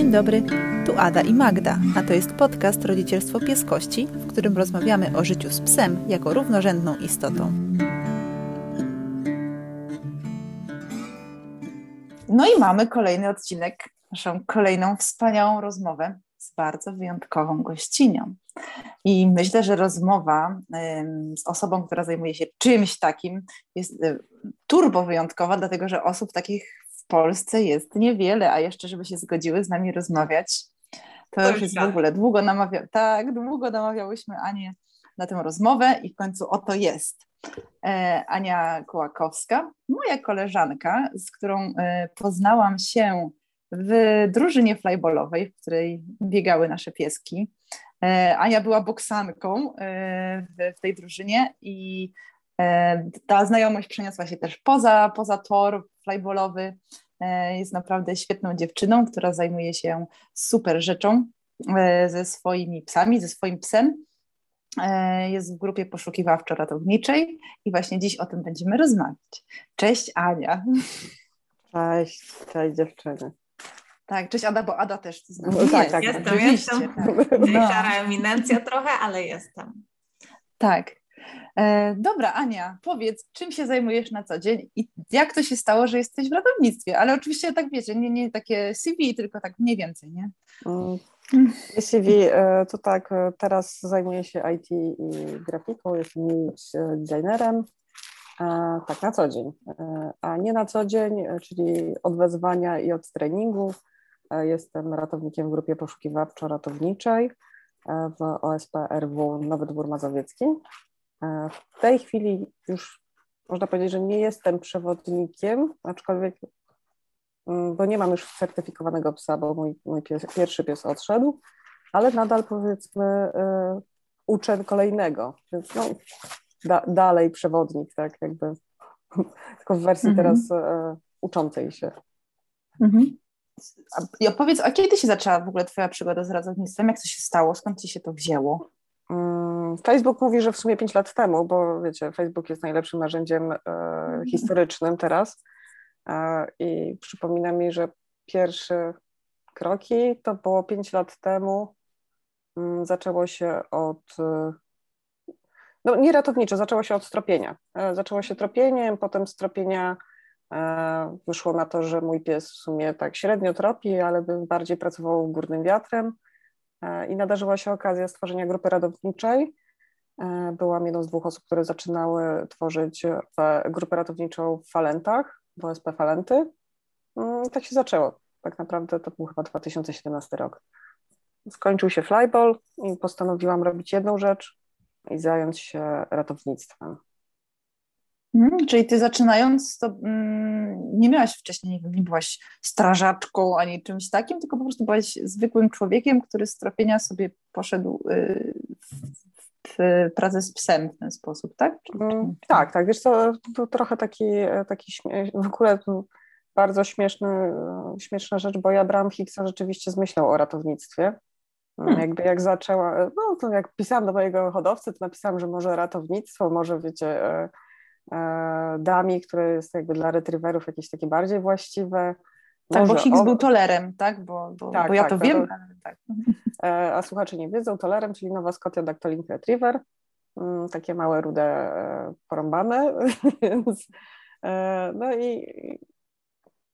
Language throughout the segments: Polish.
Dzień dobry, tu Ada i Magda, a to jest podcast Rodzicielstwo Pieskości, w którym rozmawiamy o życiu z psem jako równorzędną istotą. No i mamy kolejny odcinek, naszą kolejną wspaniałą rozmowę z bardzo wyjątkową gościnią. I myślę, że rozmowa z osobą, która zajmuje się czymś takim, jest y, turbo wyjątkowa, dlatego że osób takich Polsce jest niewiele, a jeszcze, żeby się zgodziły z nami rozmawiać, to, to już jest tak. w ogóle długo namawia, tak, długo namawiałyśmy Anię na tę rozmowę i w końcu oto jest. E, Ania Kołakowska, moja koleżanka, z którą e, poznałam się w drużynie flyballowej, w której biegały nasze pieski. E, Ania była boksanką e, w, w tej drużynie i ta znajomość przeniosła się też poza, poza tor flyballowy. E, jest naprawdę świetną dziewczyną, która zajmuje się super rzeczą e, ze swoimi psami, ze swoim psem. Jest w grupie poszukiwawczo-ratowniczej i właśnie dziś o tym będziemy rozmawiać. Cześć Ania. Cześć, cześć dziewczyny. Tak, cześć Ada, bo Ada też nami no, tak, tak, jestem, jestem. Tak. No. Szara eminencja trochę, ale jestem. Tak, E, dobra, Ania, powiedz, czym się zajmujesz na co dzień i jak to się stało, że jesteś w ratownictwie? Ale oczywiście tak wiecie, nie, nie takie CV, tylko tak mniej więcej, nie? Mm. CV e, to tak, e, teraz zajmuję się IT i grafiką, jestem designerem, tak na co dzień, a nie na co dzień, czyli od wezwania i od treningów. Jestem ratownikiem w grupie poszukiwawczo-ratowniczej w OSP RW Nowy Dwór Mazowiecki. W tej chwili już można powiedzieć, że nie jestem przewodnikiem, aczkolwiek, mm, bo nie mam już certyfikowanego psa, bo mój, mój pies, pierwszy pies odszedł, ale nadal powiedzmy y, uczę kolejnego, więc no, da, dalej przewodnik, tak jakby, tylko w wersji mhm. teraz y, uczącej się. Mhm. I opowiedz, a kiedy się zaczęła w ogóle Twoja przygoda z ratownictwem? Jak to się stało? Skąd Ci się to wzięło? Mm, Facebook mówi, że w sumie 5 lat temu, bo wiecie, Facebook jest najlepszym narzędziem e, mhm. historycznym teraz. E, I przypomina mi, że pierwsze kroki to było 5 lat temu. Mm, zaczęło się od. E, no, nie ratowniczo, zaczęło się od stropienia. Zaczęło się tropieniem, potem stropienia e, wyszło na to, że mój pies w sumie tak średnio tropi, ale bym bardziej pracował górnym wiatrem i nadarzyła się okazja stworzenia grupy ratowniczej. E, byłam jedną z dwóch osób, które zaczynały tworzyć grupę ratowniczą w Falentach, w OSP Falenty. Mm, tak się zaczęło. Tak naprawdę to był chyba 2017 rok. Skończył się flyball i postanowiłam robić jedną rzecz i zająć się ratownictwem. Hmm, czyli ty zaczynając, to mm, nie miałaś wcześniej, nie, wiem, nie byłaś strażaczką ani czymś takim, tylko po prostu byłaś zwykłym człowiekiem, który z trafienia sobie poszedł y, w, w, pracę z psem w ten sposób, tak? Czy, mm, tak, tak. Wiesz co, to trochę taki, taki w ogóle bardzo śmieszny, śmieszna rzecz, bo ja brałam Higgsa rzeczywiście z myślą o ratownictwie. Hmm. Jakby jak zaczęła, no to jak pisałam do mojego hodowcy, to napisałam, że może ratownictwo, może wiecie E, dami, które jest jakby dla retriewerów jakieś takie bardziej właściwe. Tak, Może bo Higgs był tolerem, tak? Bo, bo, tak, bo ja tak, to wiem. To, tak. E, a słuchacze nie wiedzą, tolerem, czyli nowa Scotia Dactylink Retriever, mm, takie małe, rude, e, porąbane, więc no i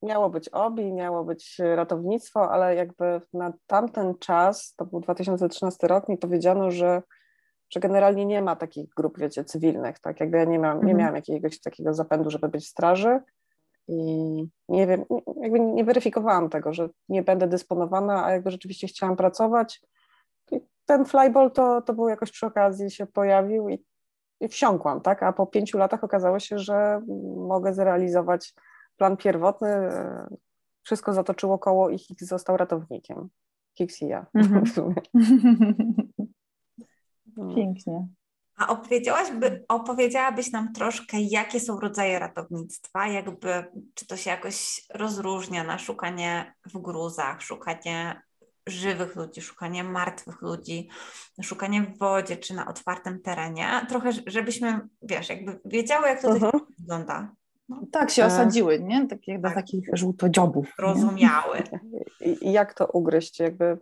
miało być obi, miało być ratownictwo, ale jakby na tamten czas, to był 2013 rok, mi powiedziano, że że generalnie nie ma takich grup, wiecie, cywilnych, tak, jakby ja nie, miałam, nie mhm. miałam jakiegoś takiego zapędu, żeby być w straży i nie wiem, jakby nie weryfikowałam tego, że nie będę dysponowana, a jakby rzeczywiście chciałam pracować, i ten flyball to, to był jakoś przy okazji się pojawił i, i wsiąkłam, tak, a po pięciu latach okazało się, że mogę zrealizować plan pierwotny, wszystko zatoczyło koło i Higgs został ratownikiem. Higgs i ja. Mm -hmm. No. Pięknie. A opowiedziałaś opowiedziałabyś nam troszkę, jakie są rodzaje ratownictwa, jakby czy to się jakoś rozróżnia na szukanie w gruzach, szukanie żywych ludzi, szukanie martwych ludzi, szukanie w wodzie czy na otwartym terenie. Trochę, żebyśmy, wiesz, jakby wiedziały, jak to uh. -huh. wygląda. No. Tak się osadziły, nie? Tak jak do tak. takich żółtodziobów. Rozumiały. I, I, jak to ugryźć? Jakby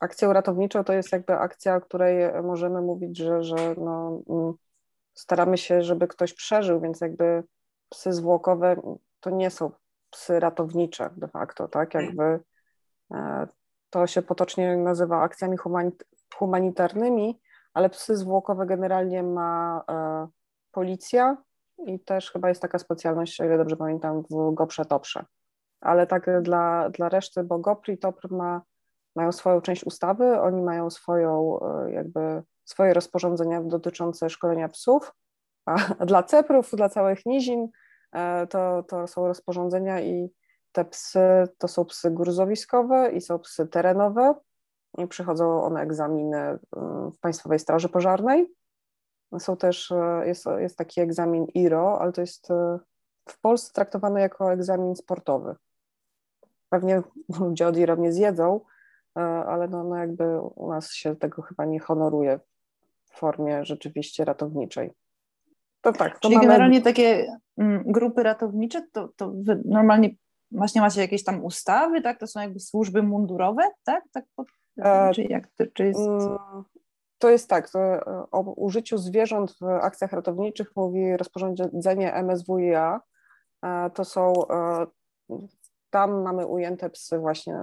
akcją ratowniczą to jest jakby akcja, o której możemy mówić, że, że no, mm, staramy się, żeby ktoś przeżył, więc jakby psy zwłokowe to nie są psy ratownicze de facto, tak? tak. Jakby e, to się potocznie nazywa akcjami humanitarnymi, ale psy zwłokowe generalnie ma e, policja i też chyba jest taka specjalność, o ile dobrze pamiętam, w Goprze Toprze. Ale tak dla, dla reszty, bo GoPr i Topr ma, mają swoją część ustawy, oni mają swoją e, jakby swoje rozporządzenia dotyczące szkolenia psów, a dla ceprów, dla całych nizin e, to, to są rozporządzenia i te psy to są psy gruzowiskowe i są psy terenowe i przychodzą one egzaminy mm, w Państwowej Straży Pożarnej. Są też, e, jest, jest taki egzamin IRO, ale to jest w Polsce traktowany jako egzamin sportowy. Pewnie ludzie od IRO nie zjedzą, ale no, no jakby u nas się tego chyba nie honoruje w formie rzeczywiście ratowniczej. To tak. To Czyli mamy... generalnie takie mm, grupy ratownicze, to, to wy normalnie właśnie macie jakieś tam ustawy, tak? To są jakby służby mundurowe, tak? tak e, czy jak to, czy jest... Mm, to jest tak, to o użyciu zwierząt w akcjach ratowniczych mówi rozporządzenie MSWiA. E, to są, e, tam mamy ujęte psy właśnie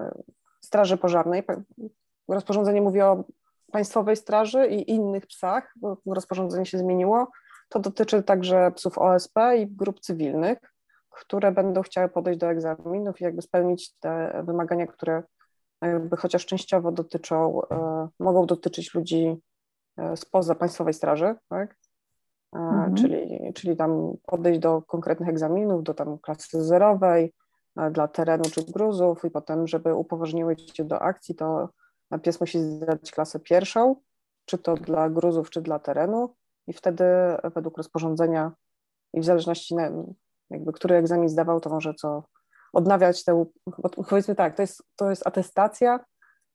Straży Pożarnej. Rozporządzenie mówi o Państwowej Straży i innych psach, bo rozporządzenie się zmieniło. To dotyczy także psów OSP i grup cywilnych, które będą chciały podejść do egzaminów i jakby spełnić te wymagania, które jakby chociaż częściowo dotyczą, e, mogą dotyczyć ludzi e, spoza Państwowej Straży, tak? E, mhm. czyli, czyli tam podejść do konkretnych egzaminów, do tam klasy zerowej, dla terenu czy gruzów i potem, żeby upoważniły cię do akcji, to pies musi zdać klasę pierwszą, czy to dla gruzów, czy dla terenu i wtedy według rozporządzenia i w zależności na jakby który egzamin zdawał, to może co odnawiać tę, powiedzmy tak, to jest, to jest atestacja,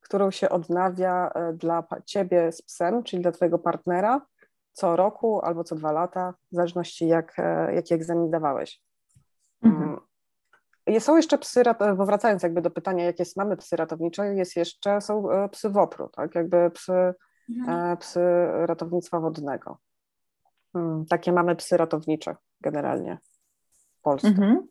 którą się odnawia e, dla ciebie z psem, czyli dla twojego partnera co roku albo co dwa lata, w zależności jak, e, jaki egzamin zdawałeś. Mhm. Są jeszcze psy, bo wracając jakby do pytania, jakie mamy psy ratownicze, jest jeszcze, są e, psy WOPR-u, tak, jakby psy, mhm. psy ratownictwa wodnego. Hmm, takie mamy psy ratownicze generalnie w Polsce. Mhm.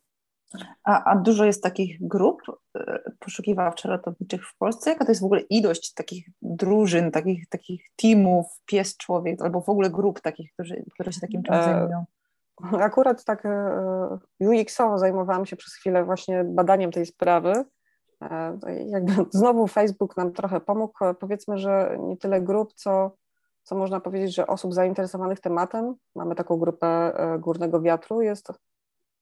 A, a, dużo jest takich grup e, poszukiwawczo-ratowniczych w Polsce? Jaka to jest w ogóle ilość takich drużyn, takich, takich teamów, pies, człowiek, albo w ogóle grup takich, którzy, które się takim czymś e, zajmują? Akurat tak e, UX-owo zajmowałam się przez chwilę właśnie badaniem tej sprawy. Jakby znowu Facebook nam trochę pomógł. Powiedzmy, że nie tyle grup, co co można powiedzieć, że osób zainteresowanych tematem, mamy taką grupę e, Górnego Wiatru, jest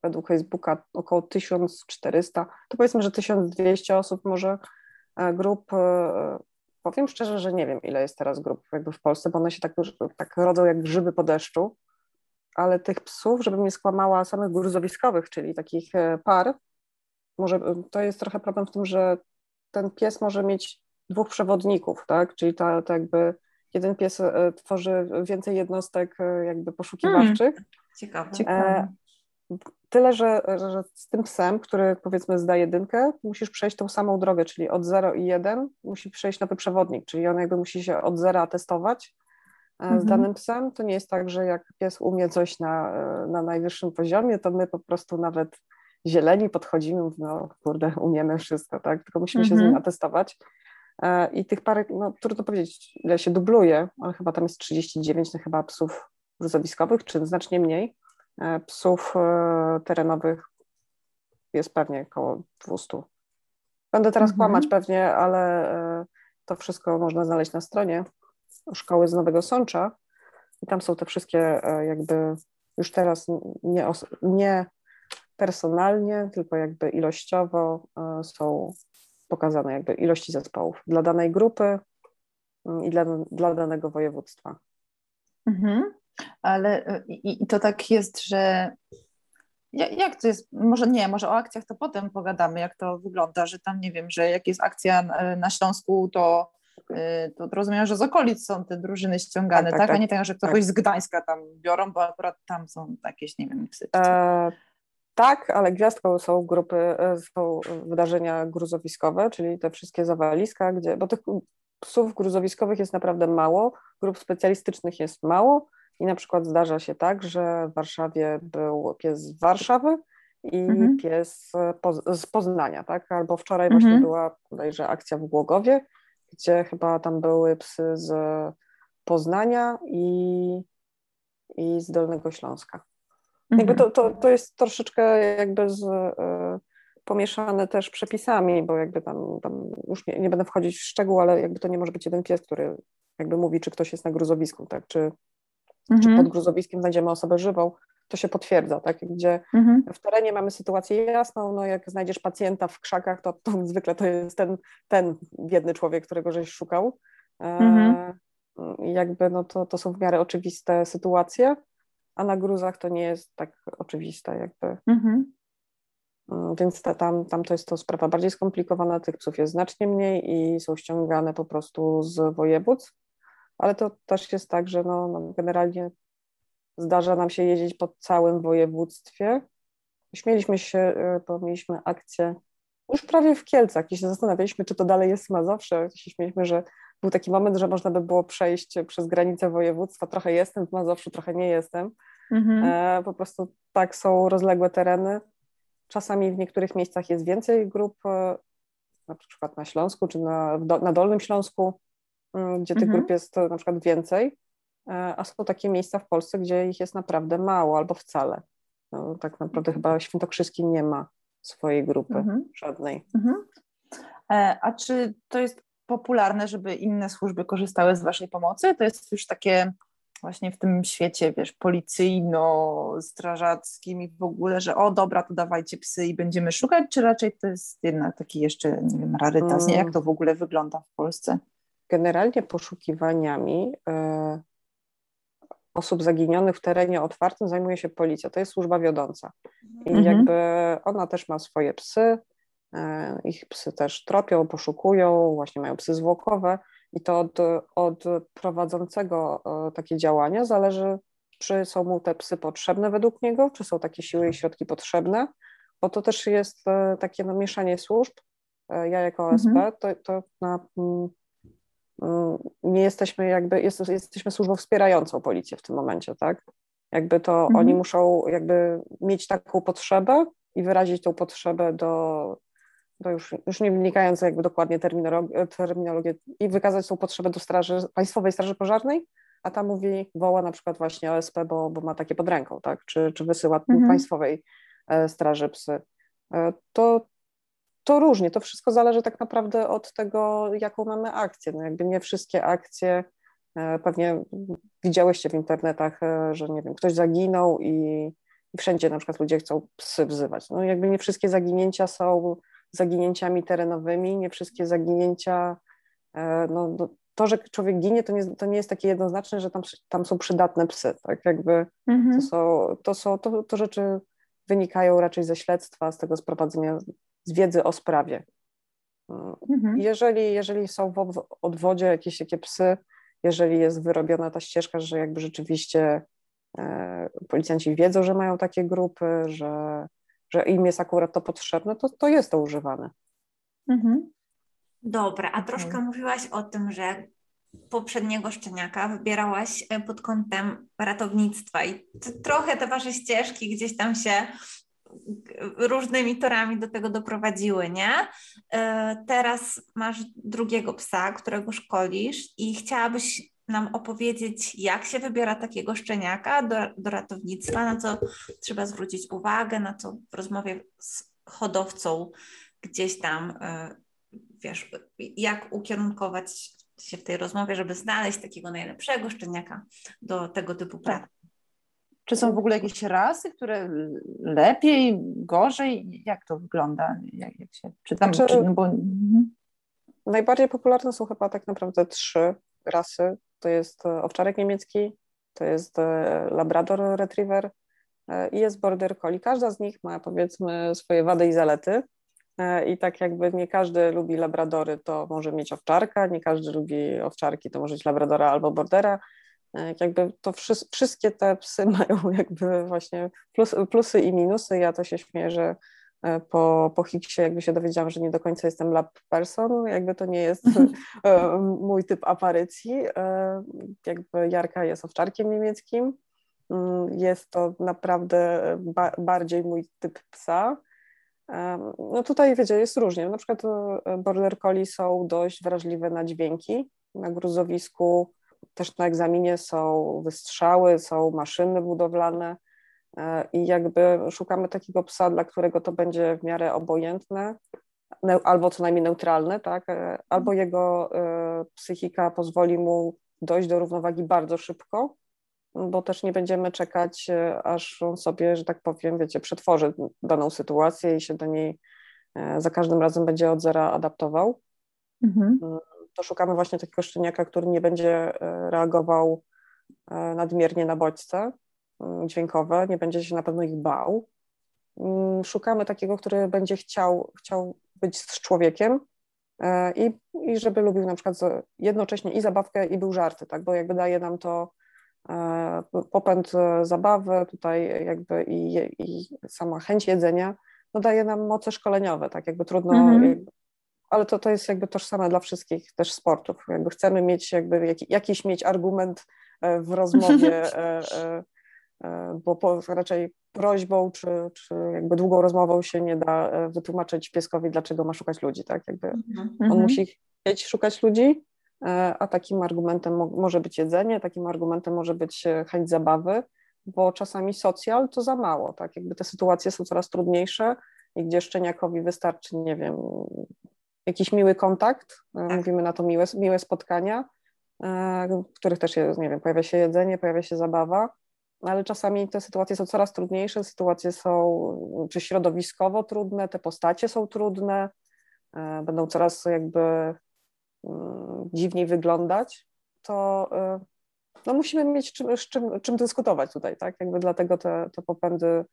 według Facebooka około 1400, to powiedzmy, że 1200 osób może e, grup, e, powiem szczerze, że nie wiem ile jest teraz grup jakby w Polsce, bo one się tak, tak rodzą jak grzyby po deszczu, ale tych psów, żebym nie skłamała samych gruzowiskowych, czyli takich par, może to jest trochę problem w tym, że ten pies może mieć dwóch przewodników, tak, czyli ta, to jakby jeden pies e, tworzy więcej jednostek e, jakby poszukiwawczych. Hmm. Ciekawe. Ciekawe. Tyle, że, że z tym psem, który powiedzmy zda jedynkę, musisz przejść tą samą drogę, czyli od 0 i 1 musi przejść nowy przewodnik, czyli on jakby musi się od zera testować z mhm. danym psem. To nie jest tak, że jak pies umie coś na, na najwyższym poziomie, to my po prostu nawet zieleni podchodzimy, no kurde, umiemy wszystko, tak? Tylko musimy się z nim mhm. atestować. E, I tych parek, no trudno powiedzieć, ile się dubluje, ale chyba tam jest 39 no, chyba psów gruzowiskowych, czy znacznie mniej. E, psów e, terenowych jest pewnie około 200. Będę teraz mhm. kłamać pewnie, ale to wszystko można znaleźć na stronie szkoły z Nowego Sącza i tam są te wszystkie jakby już teraz nie, nie personalnie, tylko jakby ilościowo są pokazane jakby ilości zespołów dla danej grupy mm, i dla, dla danego województwa. Mhm. Ale y, i, i to tak jest, że jak to jest, może nie, może o akcjach to potem pogadamy, jak to wygląda, że tam nie wiem, że jak jest akcja na Śląsku, to, to rozumiem, że z okolic są te drużyny ściągane, tak? tak, tak? A nie tak, że ktoś tak. z Gdańska tam biorą, bo akurat tam są jakieś, nie wiem, psy. E, Tak, ale gwiazdką są grupy, e, są wydarzenia gruzowiskowe, czyli te wszystkie zawaliska, gdzie, bo tych psów gruzowiskowych jest naprawdę mało, grup specjalistycznych jest mało i na przykład zdarza się tak, że w Warszawie był pies z Warszawy i mhm. pies z Poznania, tak? Albo wczoraj mhm. właśnie była bodajże akcja w Głogowie, gdzie chyba tam były psy z Poznania i, i z Dolnego Śląska. Jakby to, to, to jest troszeczkę jakby z, y, pomieszane też przepisami, bo jakby tam, tam już nie, nie, będę wchodzić w szczegóły, ale jakby to nie może być jeden pies, który jakby mówi, czy ktoś jest na gruzowisku, tak, czy, mhm. czy pod gruzowiskiem znajdziemy osobę żywą, to się potwierdza, tak, gdzie mhm. w terenie mamy sytuację jasną, no jak znajdziesz pacjenta w krzakach, to, to zwykle to jest ten, ten biedny człowiek, którego żeś szukał, e, mhm. jakby no to, to są w miarę oczywiste sytuacje, a na gruzach to nie jest tak oczywiste jakby. Mhm. Mm, więc ta, tam, tam to jest to sprawa bardziej skomplikowana, tych psów jest znacznie mniej i są ściągane po prostu z województw, ale to też jest tak, że no, no generalnie zdarza nam się jeździć po całym województwie. Śmieliśmy się, e, bo mieliśmy akcję już prawie w Kielcach i się zastanawialiśmy, czy to dalej jest Mazowsze. Się śmieliśmy, że był taki moment, że można by było przejść przez granicę województwa. Trochę jestem w Mazowszu, trochę nie jestem. Mhm. E, po prostu tak są rozległe tereny. Czasami w niektórych miejscach jest więcej grup, e, na przykład na Śląsku czy na, na Dolnym Śląsku, mm, gdzie tych mhm. grup jest na przykład więcej, e, a są takie miejsca w Polsce, gdzie ich jest naprawdę mało albo wcale. No, tak naprawdę chyba Świętokrzyski nie ma swojej grupy mhm. żadnej. Mhm. A czy to jest popularne, żeby inne służby korzystały z Waszej pomocy? To jest już takie właśnie w tym świecie, wiesz, policyjno-strażackim i w ogóle, że o dobra, to dawajcie psy i będziemy szukać, czy raczej to jest jednak taki jeszcze, nie wiem, rarytas, nie? Jak to w ogóle wygląda w Polsce? Generalnie poszukiwaniami y, osób zaginionych w terenie otwartym zajmuje się policja, to jest służba wiodąca i mhm. jakby ona też ma swoje psy, E, ich psy też tropią, poszukują, właśnie mają psy zwłokowe i to od, od prowadzącego e, takie działania zależy, czy są mu te psy potrzebne według niego, czy są takie siły i środki potrzebne, bo to też jest e, takie no, mieszanie służb. Ja jako OSP mhm. to, to na, mm, nie jesteśmy jakby, jest, jesteśmy służbą wspierającą policję w tym momencie, tak? Jakby to mhm. oni muszą jakby mieć taką potrzebę i wyrazić tą potrzebę do, to już, już nie wnikając jakby dokładnie terminologię, terminologię i wykazać tą potrzebę do straży, Państwowej Straży Pożarnej, a ta mówi, woła na przykład właśnie OSP, bo, bo ma takie pod ręką, tak, czy, czy wysyła mhm. Państwowej e, Straży Psy. E, to, to różnie, to wszystko zależy tak naprawdę od tego, jaką mamy akcję. No jakby nie wszystkie akcje, e, pewnie widziałyście w internetach, że nie wiem, ktoś zaginął i, i wszędzie na przykład ludzie chcą psy wzywać. No jakby nie wszystkie zaginięcia są zaginięciami terenowymi, nie wszystkie zaginięcia, e, no, to, że człowiek ginie, to nie, to nie jest takie jednoznaczne, że tam, tam są przydatne psy, tak, jakby mhm. to są, to, są to, to rzeczy wynikają raczej ze śledztwa, z tego sprowadzenia, z wiedzy o sprawie. Mhm. Jeżeli, jeżeli są w odwodzie jakieś takie psy, jeżeli jest wyrobiona ta ścieżka, że jakby rzeczywiście e, policjanci wiedzą, że mają takie grupy, że że im jest akurat to potrzebne, to, to jest to używane. Mhm. Dobra, a troszkę mhm. mówiłaś o tym, że poprzedniego szczeniaka wybierałaś e, pod kątem ratownictwa i trochę te wasze ścieżki gdzieś tam się różnymi torami do tego doprowadziły, nie? E, teraz masz drugiego psa, którego szkolisz i chciałabyś nam opowiedzieć, jak się wybiera takiego szczeniaka do, do ratownictwa, na co trzeba zwrócić uwagę, na co w rozmowie z hodowcą gdzieś tam, e, wiesz, jak ukierunkować się w tej rozmowie, żeby znaleźć takiego najlepszego szczeniaka do tego typu pracy. Czy są w ogóle jakieś rasy, które lepiej, gorzej? Jak to wygląda? Jak, jak się, czy tam, znaczy, czy, no bo... Mhm. Najbardziej popularne są chyba tak naprawdę trzy rasy to jest e, owczarek niemiecki, to jest e, Labrador Retriever e, i jest Border Collie. Każda z nich ma powiedzmy swoje wady i zalety. I tak jakby nie każdy lubi labradory, to może mieć owczarka, nie każdy lubi owczarki, to może mieć labradora albo bordera. Jakby to wszystkie te psy mają jakby właśnie plus, plusy i minusy. Ja to się śmieję, że E, po, po Higgsie jakby się dowiedziałam, że nie do końca jestem lab person, jakby to nie jest e, mój typ aparycji. E, jakby Jarka jest owczarkiem niemieckim, mm, jest to naprawdę ba bardziej mój typ psa. No tutaj wiecie, jest różnie. Na przykład border collie są dość wrażliwe na dźwięki. Na gruzowisku też na egzaminie są wystrzały, są maszyny budowlane i jakby szukamy takiego psa, dla którego to będzie w miarę obojętne, albo co najmniej neutralne, tak? E, albo mhm. jego e, psychika pozwoli mu dojść do równowagi bardzo szybko, bo też nie będziemy czekać, e, aż on sobie, że tak powiem, wiecie, przetworzy daną sytuację i się do niej za każdym razem będzie od zera adaptował. Mhm. To szukamy właśnie takiego szczeniaka, który nie będzie reagował nadmiernie na bodźce, Mm, dźwiękowe, nie będzie się na pewno ich bał. Mm, szukamy takiego, który będzie chciał, chciał być z człowiekiem e, i, i żeby lubił na przykład jednocześnie i zabawkę, i był żarty, tak? bo jakby daje nam to e, popęd zabawy, tutaj jakby i, i sama chęć jedzenia, no daje nam moce szkoleniowe, tak jakby trudno, mhm. jakby, ale to, to jest jakby tożsame dla wszystkich też sportów, jakby chcemy mieć jakby jak, jakiś mieć argument e, w rozmowie E, bo po, raczej prośbą czy, czy jakby długą rozmową się nie da e, wytłumaczyć pieskowi, dlaczego ma szukać ludzi, tak? Jakby mhm. on musi chcieć szukać ludzi, e, a takim argumentem może być jedzenie, takim argumentem może być chęć zabawy, bo czasami socjal to za mało, tak? Jakby te sytuacje są coraz trudniejsze i gdzie szczeniakowi wystarczy, nie wiem, jakiś miły kontakt, tak. mówimy na to miłe, miłe spotkania, w których też jest, nie wiem, pojawia się jedzenie, pojawia się zabawa, ale czasami te sytuacje są coraz trudniejsze, sytuacje są czy środowiskowo trudne, te postacie są trudne, e, będą coraz jakby mm, dziwniej wyglądać, to e, no musimy mieć czym, czym, czym dyskutować tutaj, tak? Jakby dlatego te, te popędy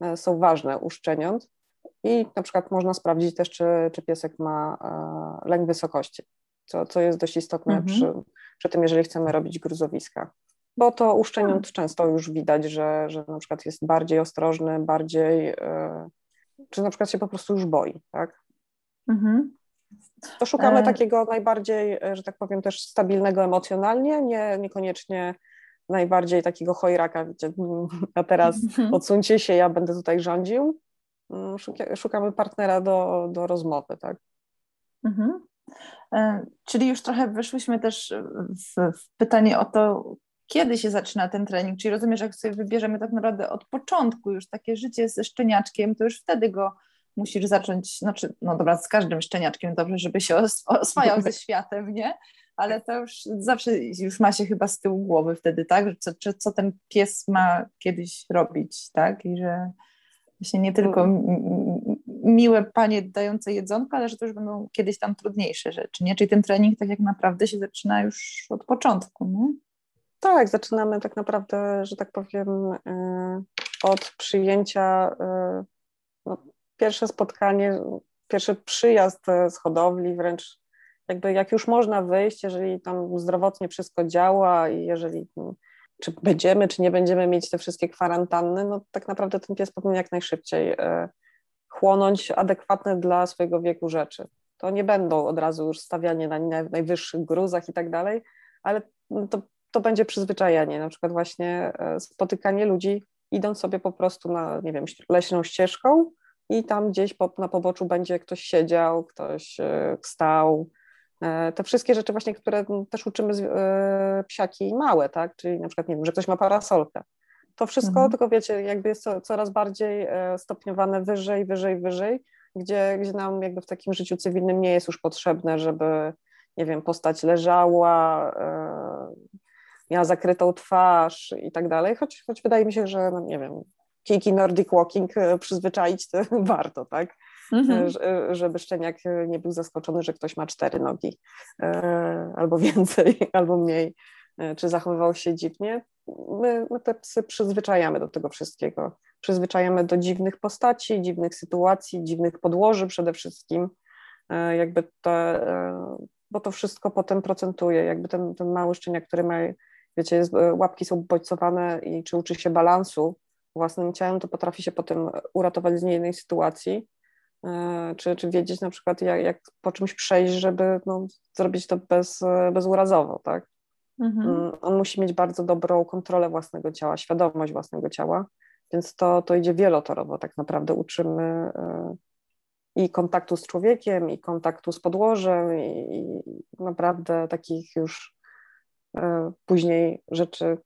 e, są ważne u szczeniąt i na przykład można sprawdzić też, czy, czy piesek ma lęk wysokości, co, co jest dość istotne mhm. przy, przy tym, jeżeli chcemy robić gruzowiska bo to u szczeniąt często już widać, że, że na przykład jest bardziej ostrożny, bardziej, e, czy na przykład się po prostu już boi, tak? Mhm. To szukamy e... takiego najbardziej, e, że tak powiem, też stabilnego emocjonalnie, nie, niekoniecznie najbardziej takiego chojraka, wiecie, a teraz mhm. odsuńcie się, ja będę tutaj rządził. Mm, szukamy partnera do, do rozmowy, tak? Mhm. E, czyli już trochę wyszłyśmy też w, w pytanie o to, kiedy się zaczyna ten trening? Czyli rozumiesz, jak sobie wybierzemy tak naprawdę od początku już takie życie ze szczeniaczkiem, to już wtedy go musisz zacząć, znaczy, no dobra, z każdym szczeniaczkiem dobrze, żeby się oswajał ze światem, nie? Ale to już zawsze już ma się chyba z tyłu głowy wtedy, tak? Co, co ten pies ma kiedyś robić, tak? I że właśnie nie tylko miłe panie dające jedzonko, ale że to już będą kiedyś tam trudniejsze rzeczy, nie? Czyli ten trening tak jak naprawdę się zaczyna już od początku, nie? Tak, zaczynamy tak naprawdę, że tak powiem, y, od przyjęcia, y, no, pierwsze spotkanie, pierwszy przyjazd z hodowli, wręcz jakby jak już można wyjść, jeżeli tam zdrowotnie wszystko działa i jeżeli czy będziemy, czy nie będziemy mieć te wszystkie kwarantanny, no tak naprawdę ten pies powinien jak najszybciej y, chłonąć adekwatne dla swojego wieku rzeczy. To nie będą od razu już stawianie na najwyższych gruzach i tak dalej, ale to to będzie przyzwyczajenie, na przykład właśnie e, spotykanie ludzi, idąc sobie po prostu na, nie wiem, leśną ścieżką i tam gdzieś po, na poboczu będzie ktoś siedział, ktoś e, stał. E, te wszystkie rzeczy właśnie, które też uczymy psiaki małe, tak, czyli na przykład, nie wiem, że ktoś ma parasolkę. To wszystko, mhm. tylko wiecie, jakby jest coraz bardziej stopniowane wyżej, wyżej, wyżej, gdzie, gdzie nam jakby w takim życiu cywilnym nie jest już potrzebne, żeby, nie wiem, postać leżała, miała zakrytą twarz i tak dalej, choć, choć wydaje mi się, że no nie wiem, kijki Nordic Walking e, przyzwyczaić to warto, tak? Mhm. E, żeby szczeniak nie był zaskoczony, że ktoś ma cztery nogi e, albo więcej, albo mniej, czy zachowywał się dziwnie. My, my te psy przyzwyczajamy do tego wszystkiego. Przyzwyczajamy do dziwnych postaci, dziwnych sytuacji, dziwnych podłoży przede wszystkim. Jakby te, bo to wszystko potem procentuje. Jakby ten, ten mały szczeniak, który ma wiecie, jest, łapki są bodźcowane i czy uczy się balansu własnym ciałem, to potrafi się potem uratować z niejjednej sytuacji, czy, czy wiedzieć na przykład jak, jak po czymś przejść, żeby no, zrobić to bez, bezurazowo, tak? Mhm. Mm, on musi mieć bardzo dobrą kontrolę własnego ciała, świadomość własnego ciała, więc to, to idzie wielotorowo. Tak naprawdę uczymy e, i kontaktu z człowiekiem, i kontaktu z podłożem, i, i naprawdę takich już e, później rzeczy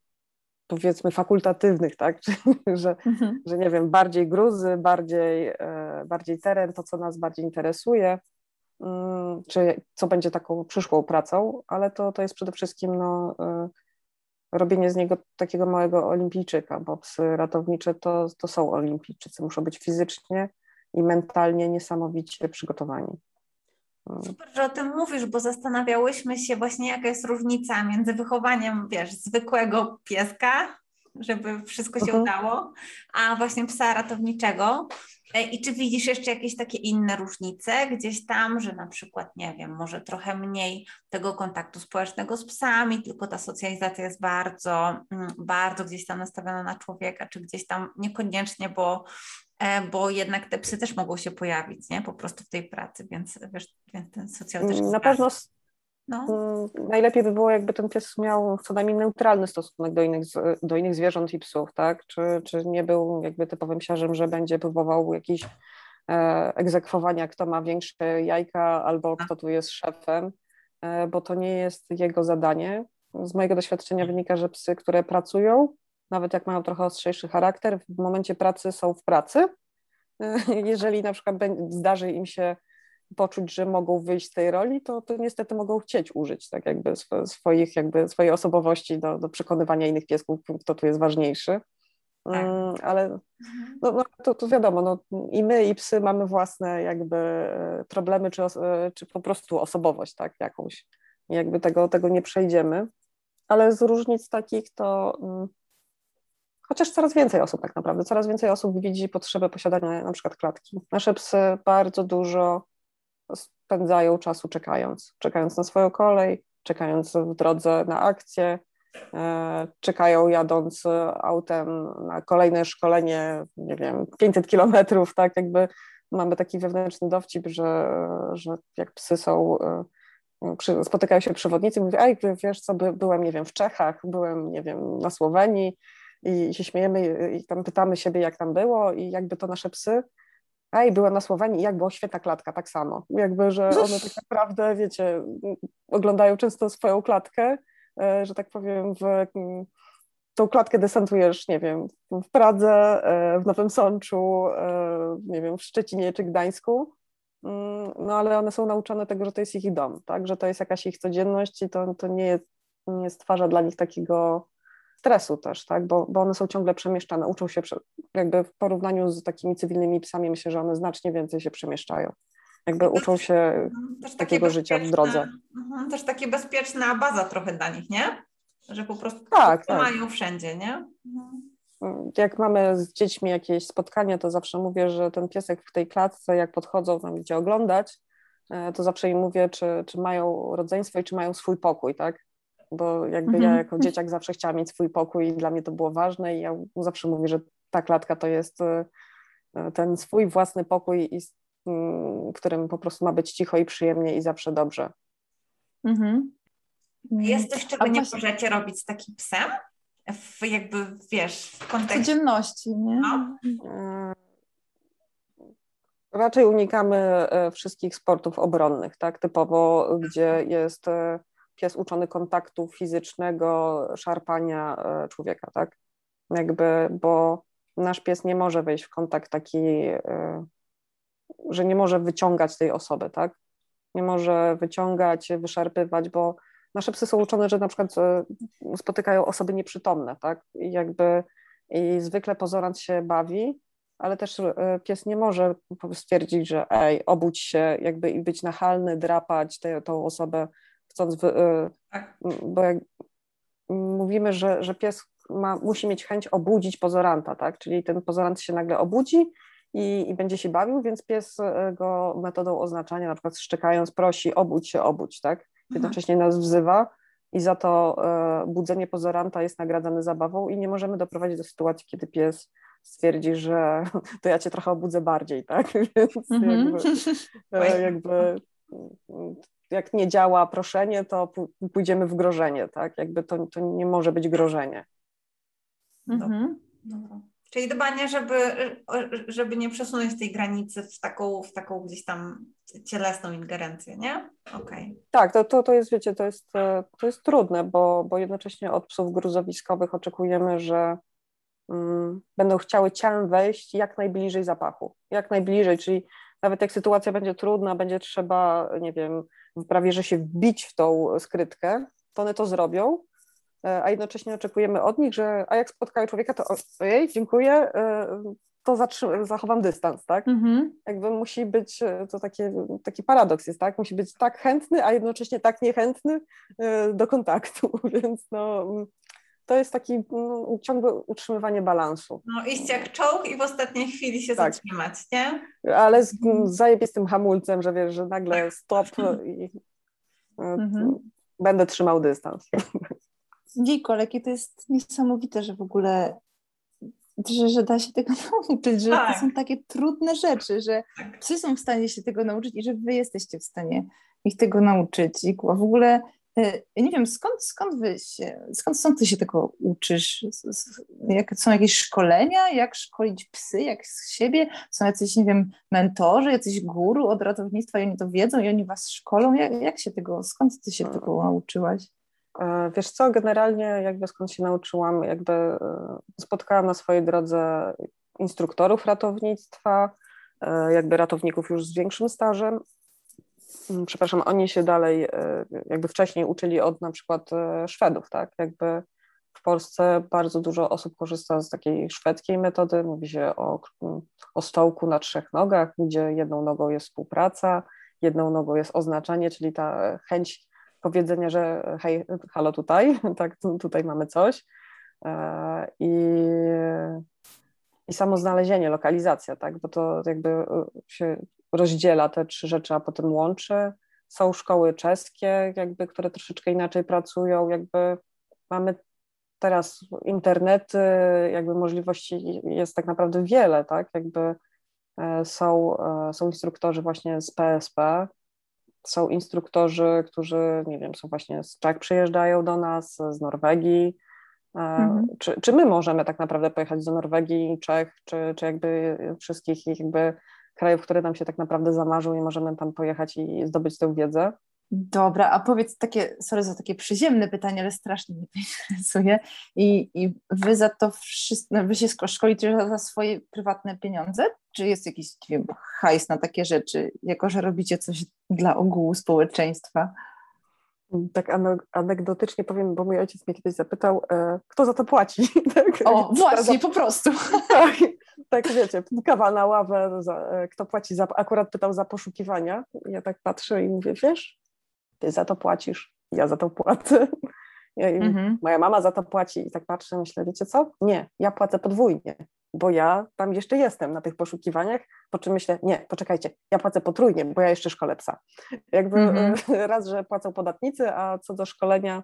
powiedzmy fakultatywnych, tak? że, mhm. że nie wiem, bardziej gruzy, bardziej, e, bardziej teren, to co nas bardziej interesuje, mm, czy co będzie taką przyszłą pracą, ale to, to jest przede wszystkim no, robienie z niego takiego małego olimpijczyka, bo psy ratownicze to, to są olimpijczycy, muszą być fizycznie i mentalnie niesamowicie przygotowani. Super, że o tym mówisz, bo zastanawiałyśmy się właśnie, jaka jest różnica między wychowaniem, wiesz, zwykłego pieska, żeby wszystko się mhm. udało, a właśnie psa ratowniczego. E, I czy widzisz jeszcze jakieś takie inne różnice gdzieś tam, że na przykład, nie wiem, może trochę mniej tego kontaktu społecznego z psami, tylko ta socjalizacja jest bardzo, mm, bardzo gdzieś tam nastawiona na człowieka, czy gdzieś tam niekoniecznie, bo, e, bo jednak te psy też mogą się pojawić, nie? Po prostu w tej pracy, więc wiesz, więc ten socjal też Na pewno no. Mm, najlepiej by było, jakby ten pies miał co najmniej neutralny stosunek do innych, do innych zwierząt i psów, tak? Czy, czy nie był jakby typowym siarzem, że będzie próbował jakiś e, egzekwowania, kto ma większe jajka albo kto tu jest szefem, e, bo to nie jest jego zadanie. Z mojego doświadczenia wynika, że psy, które pracują, nawet jak mają trochę ostrzejszy charakter, w momencie pracy są w pracy. E, jeżeli na przykład zdarzy im się poczuć, że mogą wyjść z tej roli, to, to niestety mogą chcieć użyć tak jakby swoich, jakby swojej osobowości do, do przekonywania innych piesków, kto tu jest ważniejszy. Tak. Mm, ale mhm. no, no, to, to wiadomo, no, i my, i psy mamy własne jakby e, problemy, czy, e, czy po prostu osobowość tak, jakąś. I jakby tego, tego nie przejdziemy. Ale z różnic takich to mm, chociaż coraz więcej osób tak naprawdę, coraz więcej osób widzi potrzebę posiadania na przykład klatki. Nasze psy bardzo dużo spędzają czasu czekając, czekając na swoją kolej, czekając w drodze na akcję, e, czekają jadąc autem na kolejne szkolenie, nie wiem, 500 kilometrów, tak? Jakby mamy taki wewnętrzny dowcip, że, że jak psy są, e, spotykają się przewodnicy i mówią, ej, wiesz co, by, byłem, nie wiem, w Czechach, byłem, nie wiem, na Słowenii i się śmiejemy i tam pytamy siebie, jak tam było i jakby to nasze psy a i była na Słowenii jak była świetna klatka, tak samo. Jakby, że one tak naprawdę, wiecie, oglądają często swoją klatkę, e, że tak powiem, w tą klatkę desantujesz, nie wiem, w Pradze, e, w Nowym Sączu, e, nie wiem, w Szczecinie czy Gdańsku, mm, no ale one są nauczone tego, że to jest ich dom, tak, że to jest jakaś ich codzienność i to, to nie, nie stwarza dla nich takiego stresu też, tak? bo, bo one są ciągle przemieszczane, uczą się, jakby w porównaniu z takimi cywilnymi psami, myślę, że one znacznie więcej się przemieszczają. Jakby uczą się też takiego życia w drodze. Mhm, też takie bezpieczna baza trochę dla nich, nie? Że po prostu tak, tak. mają wszędzie, nie? Mhm. Jak mamy z dziećmi jakieś spotkania, to zawsze mówię, że ten piesek w tej klatce, jak podchodzą tam gdzie oglądać, e, to zawsze im mówię, czy, czy mają rodzeństwo i czy mają swój pokój, tak? Bo jakby mhm. ja jako dzieciak zawsze chciałam mieć swój pokój i dla mnie to było ważne i ja zawsze mówię, że ta klatka to jest e, ten swój własny pokój, i, w którym po prostu ma być cicho i przyjemnie i zawsze dobrze. Mhm. Jest coś, czego A nie właśnie... możecie robić z takim psem? W, jakby, wiesz, w kontekście... Codzienności, nie? No. E, raczej unikamy e, wszystkich sportów obronnych, tak, typowo, gdzie jest pies uczony kontaktu fizycznego, szarpania e, człowieka, tak? Jakby, bo nasz pies nie może wejść w kontakt taki, e, że nie może wyciągać tej osoby, tak? Nie może wyciągać, wyszarpywać, bo nasze psy są uczone, że na przykład e, spotykają osoby nieprzytomne, tak? I jakby i zwykle pozorant się bawi, ale też pies nie może stwierdzić, że ej, obudź się, jakby i być nachalny, drapać tę, tą osobę chcąc, y, tak. bo jak mówimy, że, że pies ma, musi mieć chęć obudzić pozoranta, tak? Czyli ten pozorant się nagle obudzi i, i będzie się bawił, więc pies y, go metodą oznaczania, na przykład szczekając, prosi obudź się, obudź, tak? Mhm. Jednocześnie nas wzywa, i za to e, budzenie pozoranta jest nagradzane zabawą i nie możemy doprowadzić do sytuacji, kiedy pies stwierdzi, że to ja cię trochę obudzę bardziej, tak? Więc mm-hmm. jakby, jakby jak nie działa proszenie, to pójdziemy w grożenie, tak? Jakby to, to nie może być grożenie. Mhm. Dobra. Czyli dbanie, żeby, żeby nie przesunąć tej granicy w taką, w taką gdzieś tam cielesną ingerencję, nie? Okej. Okay. Tak, to, to, to jest, wiecie, to jest, to jest trudne, bo, bo jednocześnie od psów gruzowiskowych oczekujemy, że mm, będą chciały ciałem wejść jak najbliżej zapachu, jak najbliżej, czyli nawet jak sytuacja będzie trudna, będzie trzeba, nie wiem, prawie że się wbić w tą skrytkę, to one to zrobią, e, a jednocześnie oczekujemy od nich, że a jak spotkają człowieka, to ojej, dziękuję, e, to zachowam dystans, tak? Mhm. Jakby musi być, e, to taki, taki paradoks jest, tak? Musi być tak chętny, a jednocześnie tak niechętny do kontaktu, więc no to jest taki no, ciągłe utrzymywanie balansu. No iść jak czołg i w ostatniej chwili się tak. zatrzymać, nie? Ale z zajebistym hamulcem, że wiesz, że nagle stop i mhm. będę trzymał dystans. Wiko, jakie to jest niesamowite, że w ogóle że, że da się tego nauczyć, że tak. to są takie trudne rzeczy, że tak. psy są w stanie się tego nauczyć i że wy jesteście w stanie ich tego nauczyć. I w ogóle ja nie wiem, skąd, skąd, wy się, skąd, skąd ty się tego uczysz? Jak, są jakieś szkolenia? Jak szkolić psy? Jak z siebie? Są jacyś, nie wiem, mentorzy, jacyś guru od ratownictwa i oni to wiedzą i oni was szkolą? Jak, jak się tego, skąd ty się tego nauczyłaś? E, wiesz co, generalnie jakby skąd się nauczyłam, jakby e, spotkałam na swojej drodze instruktorów ratownictwa, jakby ratowników już z większym stażem przepraszam, oni się dalej e, jakby wcześniej uczyli od na przykład e, Szwedów, tak? Jakby w Polsce bardzo dużo osób korzysta z takiej szwedzkiej metody. Mówi się o, o stołku na trzech nogach, gdzie jedną nogą jest współpraca, jedną nogą jest oznaczanie, czyli ta chęć powiedzenia, że hej, halo tutaj, tak, tutaj mamy coś. E, I, i samo znalezienie, lokalizacja, tak, bo to jakby się rozdziela te trzy rzeczy, a potem łączy. Są szkoły czeskie, jakby, które troszeczkę inaczej pracują, jakby mamy teraz internety, jakby możliwości jest tak naprawdę wiele, tak, jakby e, są, e, są instruktorzy właśnie z PSP, są instruktorzy, którzy, nie wiem, są właśnie z Czech przyjeżdżają do nas, z Norwegii, e, mhm. Czy, czy my możemy tak naprawdę pojechać do Norwegii, Czech, czy, czy jakby wszystkich jakby krajów, które nam się tak naprawdę zamarzą i możemy tam pojechać i zdobyć tę wiedzę. Dobra, a powiedz takie, sorry za takie przyziemne pytanie, ale strasznie mnie to interesuje. I, i wy za to wszystko, no, wy się szkolicie za swoje prywatne pieniądze? Czy jest jakiś, nie wiem, hajs na takie rzeczy, jako że robicie coś dla ogółu społeczeństwa? Tak anegdotycznie powiem, bo mój ojciec mnie kiedyś zapytał, e, kto za to płaci. Tak? O, właśnie, po prostu. Tak, tak wiecie, kawa na ławę, za, e, kto płaci za, akurat pytał za poszukiwania. Ja tak patrzę i mówię, wiesz, ty za to płacisz, ja za to płacę. Ja, mhm. Moja mama za to płaci i tak patrzę, myślę, wiecie co? Nie, ja płacę podwójnie, bo ja tam jeszcze jestem na tych poszukiwaniach, po czym myślę, nie, poczekajcie, ja płacę potrójnie, bo ja jeszcze szkolę psa. Jakby mhm. raz, że płacą podatnicy, a co do szkolenia,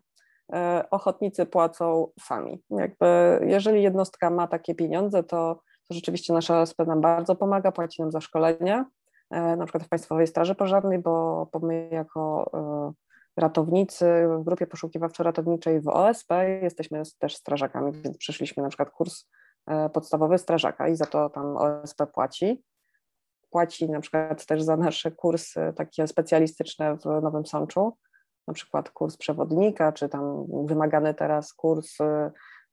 e, ochotnicy płacą sami. Jakby jeżeli jednostka ma takie pieniądze, to to rzeczywiście nasza OSP nam bardzo pomaga, płaci nam za szkolenia, e, na przykład w Państwowej Straży Pożarnej, bo, bo my jako e, ratownicy w grupie poszukiwawczo-ratowniczej w OSP jesteśmy też strażakami, więc przeszliśmy na przykład kurs e, podstawowy strażaka i za to tam OSP płaci. Płaci na przykład też za nasze kursy takie specjalistyczne w Nowym Sączu, na przykład kurs przewodnika, czy tam wymagany teraz kurs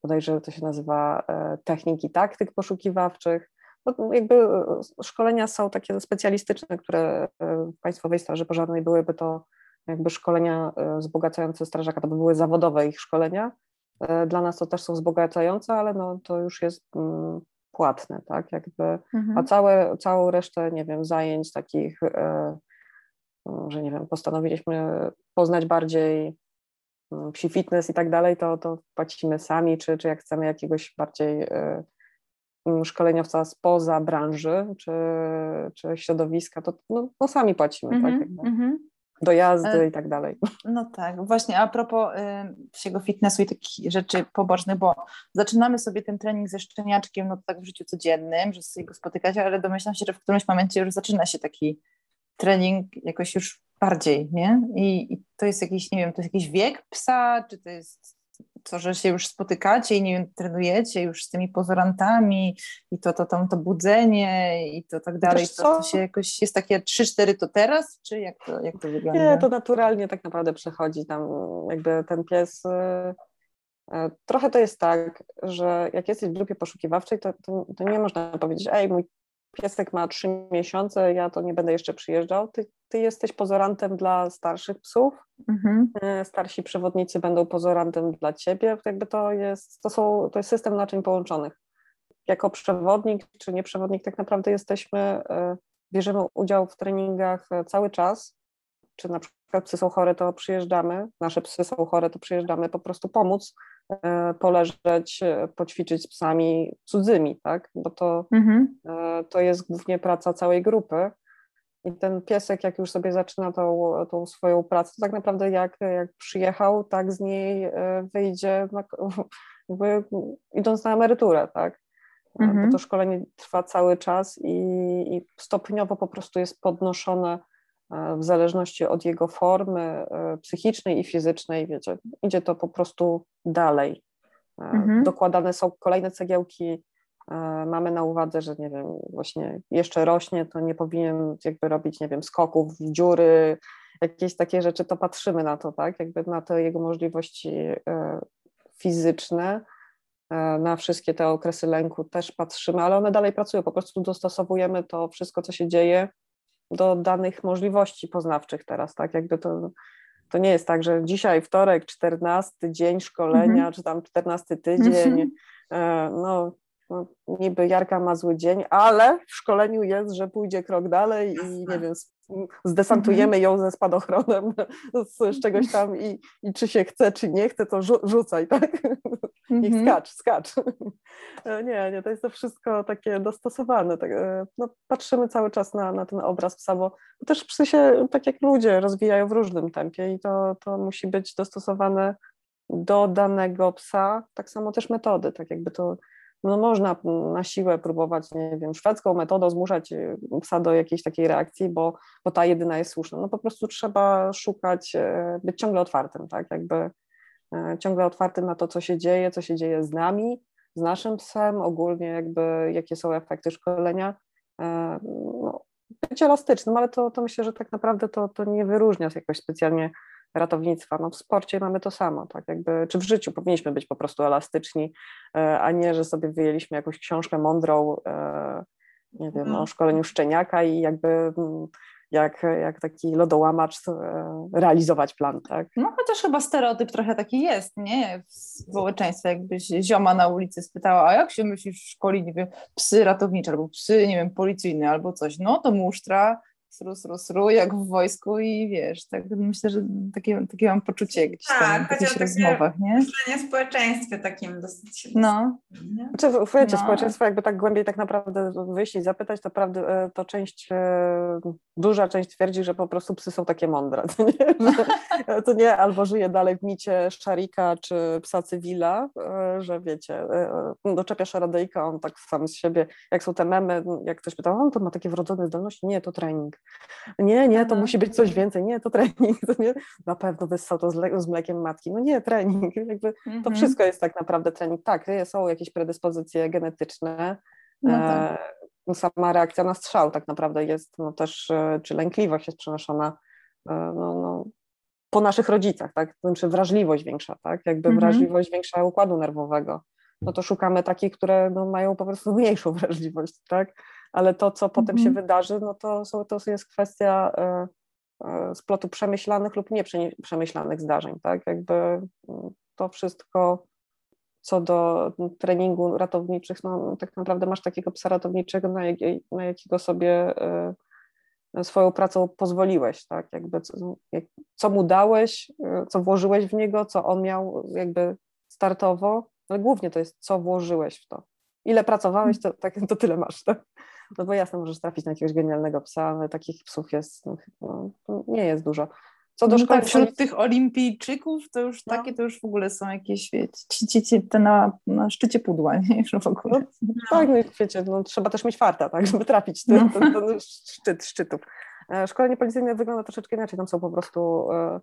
bodajże to się nazywa e, techniki taktyk poszukiwawczych. No, jakby e, szkolenia są takie specjalistyczne, które e, w Państwowej Straży Pożarnej byłyby to jakby szkolenia wzbogacające strażaka, to by były zawodowe ich szkolenia. Dla nas to też są wzbogacające, ale no, to już jest mm, płatne, tak, jakby, mhm. a całe, całą resztę, nie wiem, zajęć takich, że nie wiem, postanowiliśmy poznać bardziej psi fitness i tak dalej, to, to płacimy sami, czy, czy jak chcemy jakiegoś bardziej y, mm, szkoleniowca spoza branży, czy, czy środowiska, to no, no sami płacimy. Mm -hmm, tak? Mm -hmm. dojazdy e, i tak dalej. No tak, właśnie a propos y, fitnessu i takich rzeczy pobocznych, bo zaczynamy sobie ten trening ze szczeniaczkiem, no tak w życiu codziennym, że sobie go spotykać, ale domyślam się, że w którymś momencie już zaczyna się taki trening jakoś już bardziej, nie? I, i to jest jakiś, nie wiem, to jest jakiś wiek psa, czy to jest to, że się już spotykacie i nie wiem, trenujecie już z tymi pozorantami i to, to, to, to budzenie i to tak dalej, to, to się jakoś jest takie 3-4 to teraz, czy jak to, jak to wygląda? Nie, to naturalnie tak naprawdę przechodzi tam jakby ten pies... Y, y, trochę to jest tak, że jak jesteś w grupie poszukiwawczej, to, to, to nie można powiedzieć, ej, mój piesek ma trzy miesiące, ja to nie będę jeszcze przyjeżdżał. Ty, ty jesteś pozorantem dla starszych psów, mhm. E, starsi przewodnicy będą pozorantem dla ciebie. Jakby to jest, to, są, to jest system naczyń połączonych. Jako przewodnik czy nieprzewodnik tak naprawdę jesteśmy, e, bierzemy udział w treningach e, cały czas. Czy na przykład psy są chore, to przyjeżdżamy, nasze psy są chore, to przyjeżdżamy po prostu pomóc poleżeć, e, poćwiczyć z psami cudzymi, tak? Bo to, mhm. E, to jest głównie praca całej grupy. I ten piesek, jak już sobie zaczyna tą, tą swoją pracę, to tak naprawdę jak, jak przyjechał, tak z niej wyjdzie, na, jakby idąc na emeryturę, tak? Mhm. Bo to szkolenie trwa cały czas i, i stopniowo po prostu jest podnoszone E, w zależności od jego formy e, psychicznej i fizycznej, wiecie, idzie to po prostu dalej. E, mhm. Dokładane są kolejne cegiełki, mamy na uwadze, że nie wiem, właśnie jeszcze rośnie, to nie powinien jakby robić, nie wiem, skoków w dziury, jakieś takie rzeczy, to patrzymy na to, tak, jakby na te jego możliwości fizyczne, na wszystkie te okresy lęku też patrzymy, ale one dalej pracują, po prostu dostosowujemy to wszystko, co się dzieje do danych możliwości poznawczych teraz, tak? Jakby to, to nie jest tak, że dzisiaj wtorek, 14 dzień szkolenia, mm -hmm. czy tam 14 tydzień, mm -hmm. no, no, niby Jarka ma zły dzień, ale w szkoleniu jest, że pójdzie krok dalej i nie wiem, zdesantujemy ją ze spadochronem z, z czegoś tam i, i czy się chce, czy nie chce, to rzu rzucaj, tak? Niech mhm. skacz, skacz. Nie, nie, to jest to wszystko takie dostosowane. Tak, e, no, patrzymy cały czas na, na ten obraz psa, bo też psy się, tak jak ludzie, rozwijają w różnym tempie i to, to musi być dostosowane do danego psa, tak samo też metody, tak jakby to no można na siłę próbować, nie wiem, szwedzką metodą zmuszać y, psa do jakiejś takiej reakcji, bo, bo ta jedyna jest słuszna. No po prostu trzeba szukać, e, być ciągle otwartym, tak, jakby e, ciągle otwartym na to, co się dzieje, co się dzieje z nami, z naszym psem, ogólnie jakby jakie są efekty szkolenia. E, no, być elastycznym, ale to, to myślę, że tak naprawdę to, to nie wyróżnia jakoś specjalnie ratownictwa. No w sporcie mamy to samo, tak jakby, czy w życiu powinniśmy być po prostu elastyczni, e, a nie, że sobie wyjęliśmy jakąś książkę mądrą, e, nie wiem, o mhm. szkoleniu szczeniaka i jakby mm, jak, jak taki lodołamacz e, realizować plan, tak? No chociaż chyba stereotyp trochę taki jest, nie? W społeczeństwie, jakbyś zioma na ulicy spytała, a jak się myślisz w szkoli, nie wiem, psy ratownicze albo psy, nie wiem, policyjne albo coś, no to musztra, sru, sru, sru, jak w wojsku i wiesz, tak myślę, że takie, takie mam poczucie gdzieś tak, tam w jakichś rozmowach, nie? myślenie społeczeństwie takim dosyć... No. Znaczy, wiecie, no. społeczeństwo jakby tak głębiej tak naprawdę wyjść i zapytać, to prawda, e, to część, e, duża część twierdzi, że po prostu psy są takie mądre, to nie, to nie albo żyje dalej w micie szarika czy psa cywila, e, że wiecie, doczepiasz radyjka, on tak sam z siebie, jak są te memy, jak ktoś pyta, on to ma takie wrodzone zdolności, nie, to trening. Nie, nie, to musi być coś więcej. Nie, to trening. To nie, na pewno wyssał to z, z mlekiem matki. No nie, trening. Jakby mhm. To wszystko jest tak naprawdę trening. Tak, są jakieś predyspozycje genetyczne. No tak. e, sama reakcja na strzał tak naprawdę jest no też, e, czy lękliwość jest przenoszona e, no, no, po naszych rodzicach, tak? Znaczy wrażliwość większa, tak? Jakby mhm. wrażliwość większa układu nerwowego. No to szukamy takich, które no, mają po prostu mniejszą wrażliwość, tak? Ale to, co potem się mhm. wydarzy, no to, to jest kwestia e, e, splotu przemyślanych lub nieprzemyślanych zdarzeń, tak? Jakby mm, to wszystko co do treningu ratowniczych, no tak naprawdę masz takiego psa ratowniczego, na, jak, na jakiego sobie e, swoją pracą pozwoliłeś, tak? Jakby co, jak, co mu dałeś, co włożyłeś w niego, co on miał jakby startowo, ale głównie to jest co włożyłeś w to. Ile pracowałeś, to, tak, to tyle masz, tak? No bo jasne, możesz trafić na jakiegoś genialnego psa, ale takich psów jest, no, nie jest dużo. Co do no szkoły, tak, wśród tych olimpijczyków to już no. takie to już w ogóle są jakieś, ci, ci, ci te na, na szczycie pudła, nie? Już w ogóle. No, tak, no wiecie, no, trzeba też mieć farta, tak, żeby trafić ten, no. ten, ten szczyt szczytów. E, szkolenie policyjne wygląda troszeczkę inaczej, tam są po prostu e,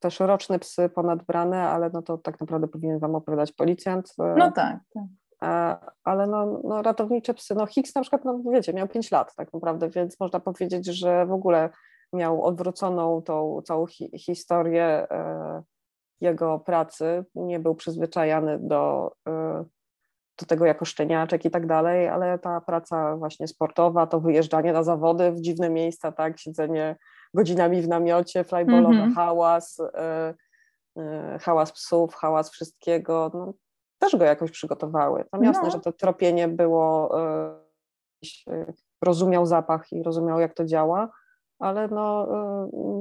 też roczne psy ponadbrane, ale no to tak naprawdę powinien Wam opowiadać policjant. E, no tak, tak. Ale no, no ratownicze psy, no Hicks na przykład, no wiecie, miał 5 lat tak naprawdę, więc można powiedzieć, że w ogóle miał odwróconą tą całą hi historię jego pracy, nie był przyzwyczajany do do tego jako szczeniaczek i tak dalej, ale ta praca właśnie sportowa, to wyjeżdżanie na zawody w dziwne miejsca, tak, siedzenie godzinami w namiocie, flyballowy mm -hmm. hałas, hałas psów, hałas wszystkiego, no, też go jakoś przygotowały. Tam jasne, no. że to tropienie było, y, rozumiał zapach i rozumiał, jak to działa, ale no,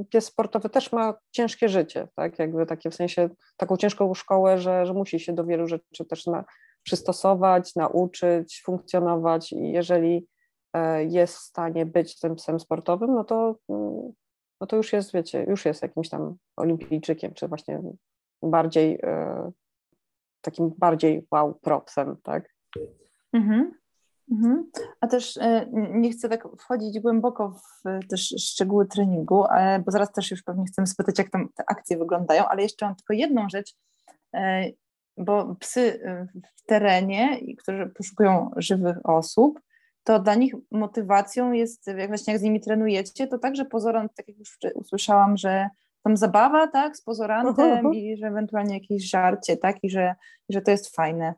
pies sportowy też ma ciężkie życie, tak, jakby takie w sensie, taką ciężką szkołę, że, że musi się do wielu rzeczy też na, przystosować, nauczyć, funkcjonować i jeżeli e, jest w stanie być tym psem sportowym, no to, no to już jest, wiecie, już jest jakimś tam olimpijczykiem, czy właśnie bardziej e, takim bardziej wow propsem, tak? Mhm. Mhm. A też e, nie chcę tak wchodzić głęboko w też szczegóły treningu, bo zaraz też już pewnie chcemy spytać, jak tam te akcje wyglądają, ale jeszcze mam tylko jedną rzecz bo psy w terenie, którzy poszukują żywych osób, to dla nich motywacją jest, jak właśnie jak z nimi trenujecie, to także pozorom, tak jak już usłyszałam, że tam zabawa, tak, z pozorantem uh -huh. i że ewentualnie jakieś żarcie, tak, i że, i że to jest fajne.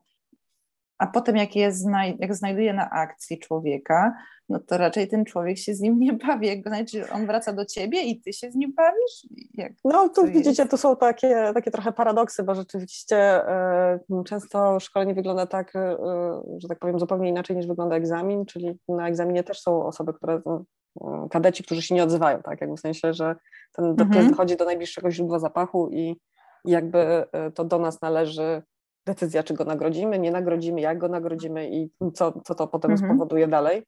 A potem jak je znaj jak znajduje na akcji człowieka, no to raczej ten człowiek się z nim nie bawi. Jak znaczy on wraca do ciebie i ty się z nim bawisz? Jak no tu widzicie, to są takie, takie trochę paradoksy, bo rzeczywiście e, często szkolenie wygląda tak, e, że tak powiem, zupełnie inaczej niż wygląda egzamin, czyli na egzaminie też są osoby, które no, kadeci, którzy się nie odzywają, tak, jakby w sensie, że ten mhm. dochodzi do najbliższego źródła zapachu i jakby e, to do nas należy decyzja, czy go nagrodzimy, nie nagrodzimy, jak go nagrodzimy i co, co to potem mhm. spowoduje dalej.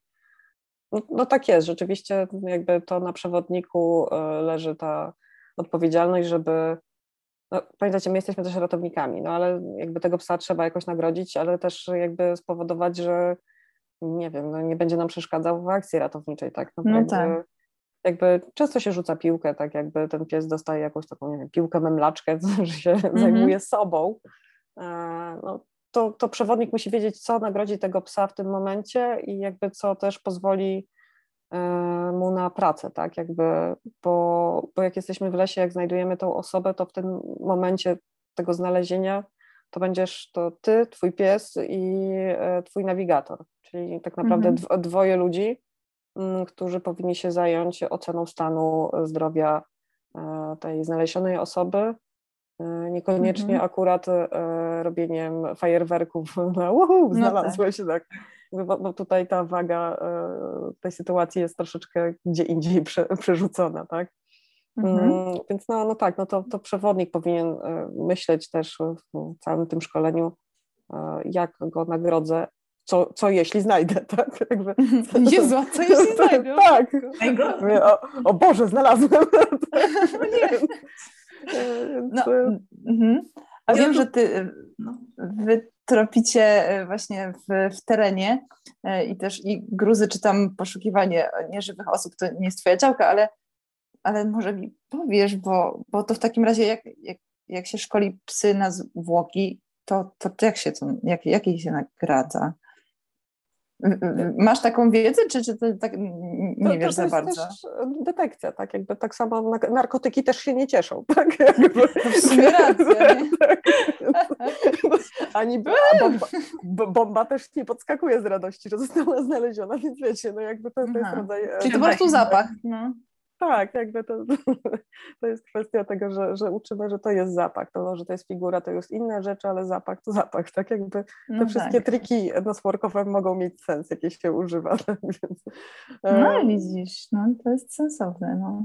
No, no, tak jest, rzeczywiście jakby to na przewodniku e, leży ta odpowiedzialność, żeby no, pamiętacie, my jesteśmy też ratownikami, no ale jakby tego psa trzeba jakoś nagrodzić, ale też jakby spowodować, że nie wiem, no, nie będzie nam przeszkadzał w akcji ratowniczej, tak? No, no jakby, tak. Jakby często się rzuca piłkę, tak jakby ten pies dostaje jakąś taką, nie wiem, piłkę memlaczkę, że się mm -hmm. zajmuje sobą, e, no, to, to przewodnik musi wiedzieć, co nagrodzi tego psa w tym momencie i jakby co też pozwoli e, mu na pracę, tak, jakby, bo, bo jak jesteśmy w lesie, jak znajdujemy tą osobę, to w tym momencie tego znalezienia to będziesz to ty, twój pies i e, twój nawigator, czyli tak naprawdę mhm. dwoje ludzi, mm, którzy powinni się zająć oceną stanu zdrowia e, tej znalezionej osoby, Niekoniecznie mhm. akurat e, robieniem fajerwerków na uhu, znalazłeś, no tak. tak. Bo, bo, tutaj ta waga e, tej sytuacji jest troszeczkę gdzie indziej prze, przerzucona, tak? Mhm. Mm, więc no, no tak, no to, to przewodnik powinien e, myśleć też w całym tym szkoleniu, e, jak go nagrodzę, co, co jeśli znajdę, tak? Jakby, Jezu, co jeśli znajdę? tak. O, o Boże, znalazłem. No nie. No, mm-hmm. A wiem, że ty no, wy tropicie e, właśnie w, w terenie e, i też i gruzy, czy tam poszukiwanie nieżywych osób, to nie jest twoja działka, ale, ale może mi powiesz, bo, bo to w takim razie jak, jak, jak się szkoli psy na zwłoki, to, to jak się to, jak, jak się nagradza? Masz taką wiedzę, czy, czy to tak nie to, wiesz to za bardzo? Też detekcja, tak jakby tak samo narkotyki też się nie cieszą, tak? Jakby, to w sumie racja, tak. Ani bomba, bomba też nie podskakuje z radości, że została znaleziona, więc wiecie, no jakby to, to jest rodzaj... E, Czyli to po prostu zapach, no. Tak, jakby to, to jest kwestia tego, że, że uczymy, że to jest zapach. To, że to jest figura, to jest inne rzeczy, ale zapach to zapach. Tak jakby te no wszystkie tak. triki nosworkowe mogą mieć sens, jakie się używa. Tak więc, no um... widzisz, no to jest sensowne. No.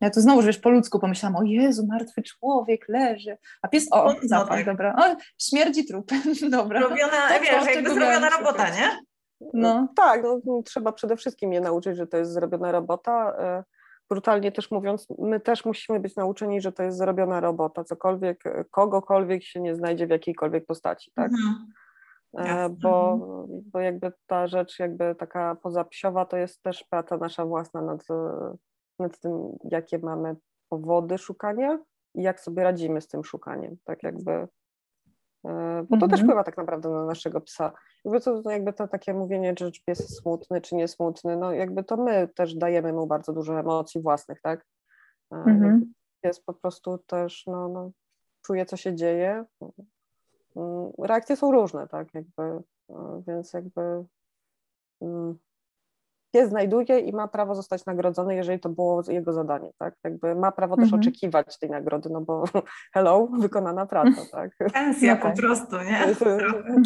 Ja tu znowu, wiesz, po ludzku pomyślałam, o Jezu, martwy człowiek leży, a pies, o, zapach, no tak. dobra, o, śmierdzi trup, dobra. Robiona, wiesz, jakby zrobiona robota, nie? No. Tak, no, trzeba przede wszystkim je nauczyć, że to jest zrobiona robota. E, brutalnie też mówiąc, my też musimy być nauczeni, że to jest zrobiona robota, cokolwiek, kogokolwiek się nie znajdzie w jakiejkolwiek postaci, tak? Mhm. E, bo, bo jakby ta rzecz jakby taka pozapsiowa to jest też praca nasza własna nad, nad tym, jakie mamy powody szukania i jak sobie radzimy z tym szukaniem, tak jakby, bo to też mhm. wpływa tak naprawdę na naszego psa. Jakby to, jakby to takie mówienie, czy pies jest smutny, czy nie smutny, no jakby to my też dajemy mu bardzo dużo emocji własnych, tak? E, mhm. Pies po prostu też, no, no, czuje, co się dzieje, Mm, reakcje są różne, tak, jakby, e, więc jakby mm, pies znajduje i ma prawo zostać nagrodzony, jeżeli to było jego zadanie, tak, jakby ma prawo też mhm. oczekiwać tej nagrody, no bo hello, wykonana praca, tak. Pensja no, po prostu, nie?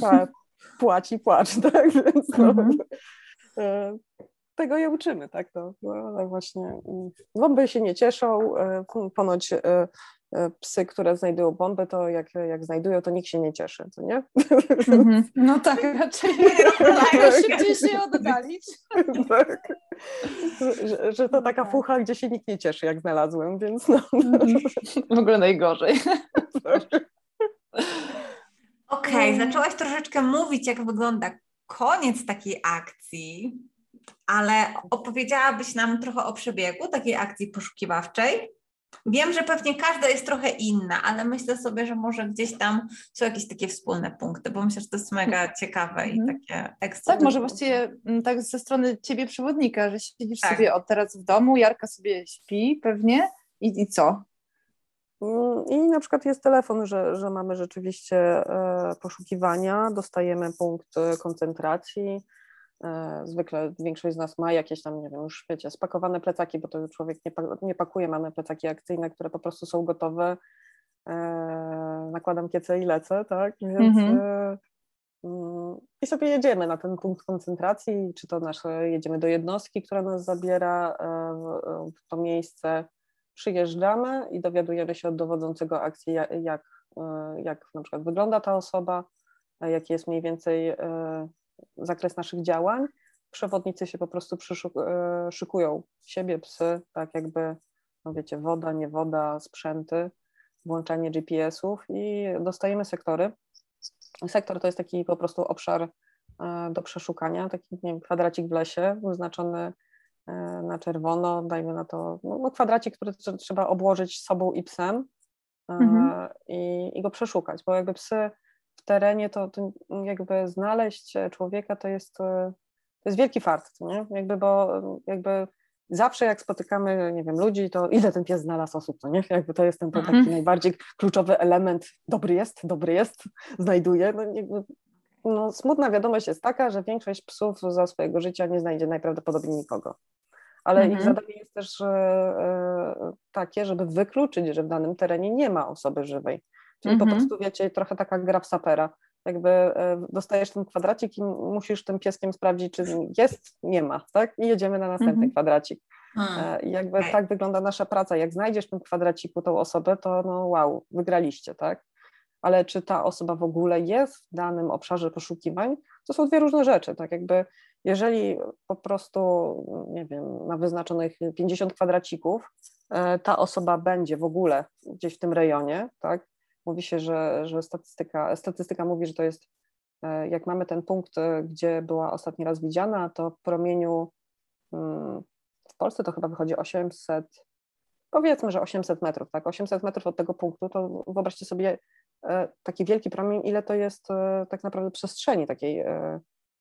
Tak, płaci, płacz, tak, więc no, mhm. E, tego je uczymy, tak, no, no właśnie, bomby się nie cieszą, e, ponoć E, psy, które znajdują bombę, to jak, jak znajdują, to nikt się nie cieszy, co nie? Mm-hmm. No tak, raczej się gdzieś się oddalić. tak. Że, że, to taka no tak. fucha, gdzie się nikt nie cieszy, jak znalazłem, więc no. W ogóle najgorzej. Okej, okay, zaczęłaś troszeczkę mówić, jak wygląda koniec takiej akcji, ale opowiedziałabyś nam trochę o przebiegu takiej akcji poszukiwawczej? Wiem, że pewnie każda jest trochę inna, ale myślę sobie, że może gdzieś tam są jakieś takie wspólne punkty, bo myślę, że to jest mega ciekawe i mhm. takie ekstra. Tak, może właściwie mm, tak ze strony ciebie przewodnika, że siedzisz tak. sobie od teraz w domu, Jarka sobie śpi pewnie i, i co? Mm, I na przykład jest telefon, że, że mamy rzeczywiście e, poszukiwania, dostajemy punkt e, koncentracji, zwykle większość z nas ma jakieś tam, nie wiem, już wiecie, spakowane plecaki, bo to człowiek nie, nie pakuje, mamy plecaki akcyjne, które po prostu są gotowe. E, nakładam kiece i lecę, tak? Więc mhm. E, mm, i sobie jedziemy na ten punkt koncentracji, czy to nasze, jedziemy do jednostki, która nas zabiera w to miejsce, przyjeżdżamy i dowiadujemy się od dowodzącego akcji, jak, jak, jak na przykład wygląda ta osoba, jaki jest mniej więcej zakres naszych działań. Przewodnicy się po prostu e, szykują siebie, psy, tak jakby, no wiecie, woda, nie woda, sprzęty, włączanie GPS-ów i dostajemy sektory. Sektor to jest taki po prostu obszar e, do przeszukania, taki nie wiem, kwadracik w lesie, wyznaczony e, na czerwono, dajmy na to no, no kwadracik, który trzeba obłożyć sobą i psem mhm. i, i go przeszukać, bo jakby psy w terenie, to, to jakby znaleźć człowieka to jest, to jest wielki fart, nie? Jakby, bo jakby zawsze jak spotykamy, nie wiem, ludzi, to ile ten pies znalazł osób, to nie? Jakby to jest ten taki mhm. najbardziej kluczowy element, dobry jest, dobry jest, znajduje. No, jakby, no, smutna wiadomość jest taka, że większość psów za swojego życia nie znajdzie najprawdopodobniej nikogo. Ale mhm. ich zadanie jest też e, takie, żeby wykluczyć, że w danym terenie nie ma osoby żywej. Czyli mhm. po prostu, wiecie, trochę taka gra w sapera. Jakby e, dostajesz ten kwadracik i musisz tym pieskiem sprawdzić, czy jest, nie ma, tak? I jedziemy na następny mhm. kwadracik. Hmm. I jakby tak wygląda nasza praca. Jak znajdziesz w tym kwadraciku tą osobę, to no wow, wygraliście, tak? Ale czy ta osoba w ogóle jest w danym obszarze poszukiwań, to są dwie różne rzeczy. Tak jakby jeżeli po prostu, nie wiem, na wyznaczonych 50 kwadracików e, ta osoba będzie w ogóle gdzieś w tym rejonie, tak? Mówi się, że, że statystyka, statystyka mówi, że to jest, e, jak mamy ten punkt, e, gdzie była ostatni raz widziana, to w promieniu mm, w Polsce to chyba wychodzi 800, powiedzmy, że 800 metrów, tak? 800 metrów od tego punktu, to wyobraźcie sobie e, taki wielki promień, ile to jest tak naprawdę przestrzeni takiej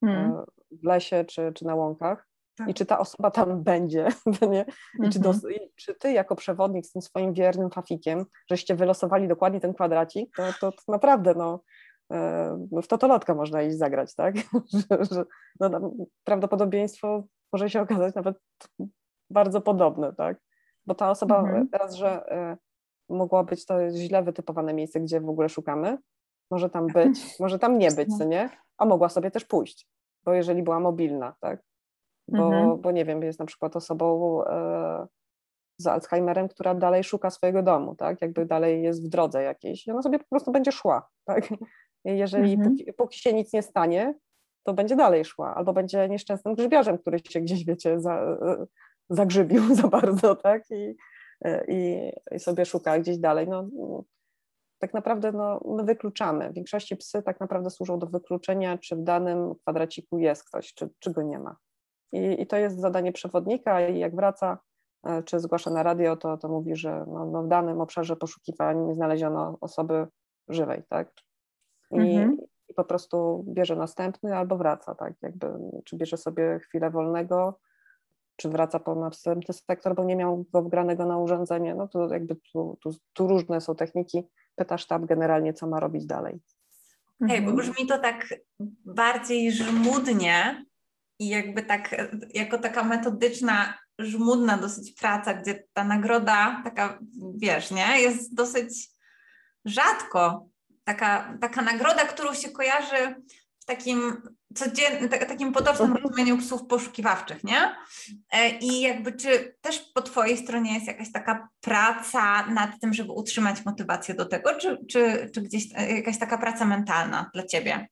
hmm. w lesie czy, czy na łąkach. Tak. I czy ta osoba tam będzie, nie? I czy, dos, mhm. czy ty jako przewodnik z tym swoim wiernym fafikiem, żeście wylosowali dokładnie ten kwadracik, to, to, to naprawdę no, e, w totolotka można iść zagrać, tak? że, że no, prawdopodobieństwo może się okazać nawet bardzo podobne, tak? Bo ta osoba mhm. raz, że e, mogło być to źle wytypowane miejsce, gdzie w ogóle szukamy, może tam być, może tam nie być, co nie? A mogła sobie też pójść, bo jeżeli była mobilna, tak? Bo, mhm. bo nie wiem, jest na przykład osobą e, z Alzheimerem, która dalej szuka swojego domu, tak, jakby dalej jest w drodze jakiejś i ona sobie po prostu będzie szła, tak, jeżeli mhm. póki, póki, się nic nie stanie, to będzie dalej szła, albo będzie nieszczęsnym grzybiarzem, który się gdzieś, wiecie, za, zagrzybił za bardzo, tak, i, i, i sobie szuka gdzieś dalej. No, tak naprawdę no, my wykluczamy. W większości psy tak naprawdę służą do wykluczenia, czy w danym kwadraciku jest ktoś, czy, czy go nie ma. I, I, to jest zadanie przewodnika i jak wraca, e, czy zgłasza na radio, to, to mówi, że no, no w danym obszarze poszukiwań nie znaleziono osoby żywej, tak? I, mhm. I, po prostu bierze następny albo wraca, tak? Jakby, czy bierze sobie chwilę wolnego, czy wraca po następny sektor, bo nie miał go wgranego na urządzenie, no to jakby tu, tu, tu różne są techniki. Pyta sztab generalnie, co ma robić dalej. Hej, bo mhm. brzmi to tak bardziej żmudnie i jakby tak, jako taka metodyczna, żmudna dosyć praca, gdzie ta nagroda taka, wiesz, nie, jest dosyć rzadko. Taka, taka nagroda, którą się kojarzy w takim codziennym, takim potocznym mhm. rozumieniu psów poszukiwawczych, nie? E, I jakby czy też po Twojej stronie jest jakaś taka praca nad tym, żeby utrzymać motywację do tego, czy, czy, czy gdzieś e, jakaś taka praca mentalna dla Ciebie?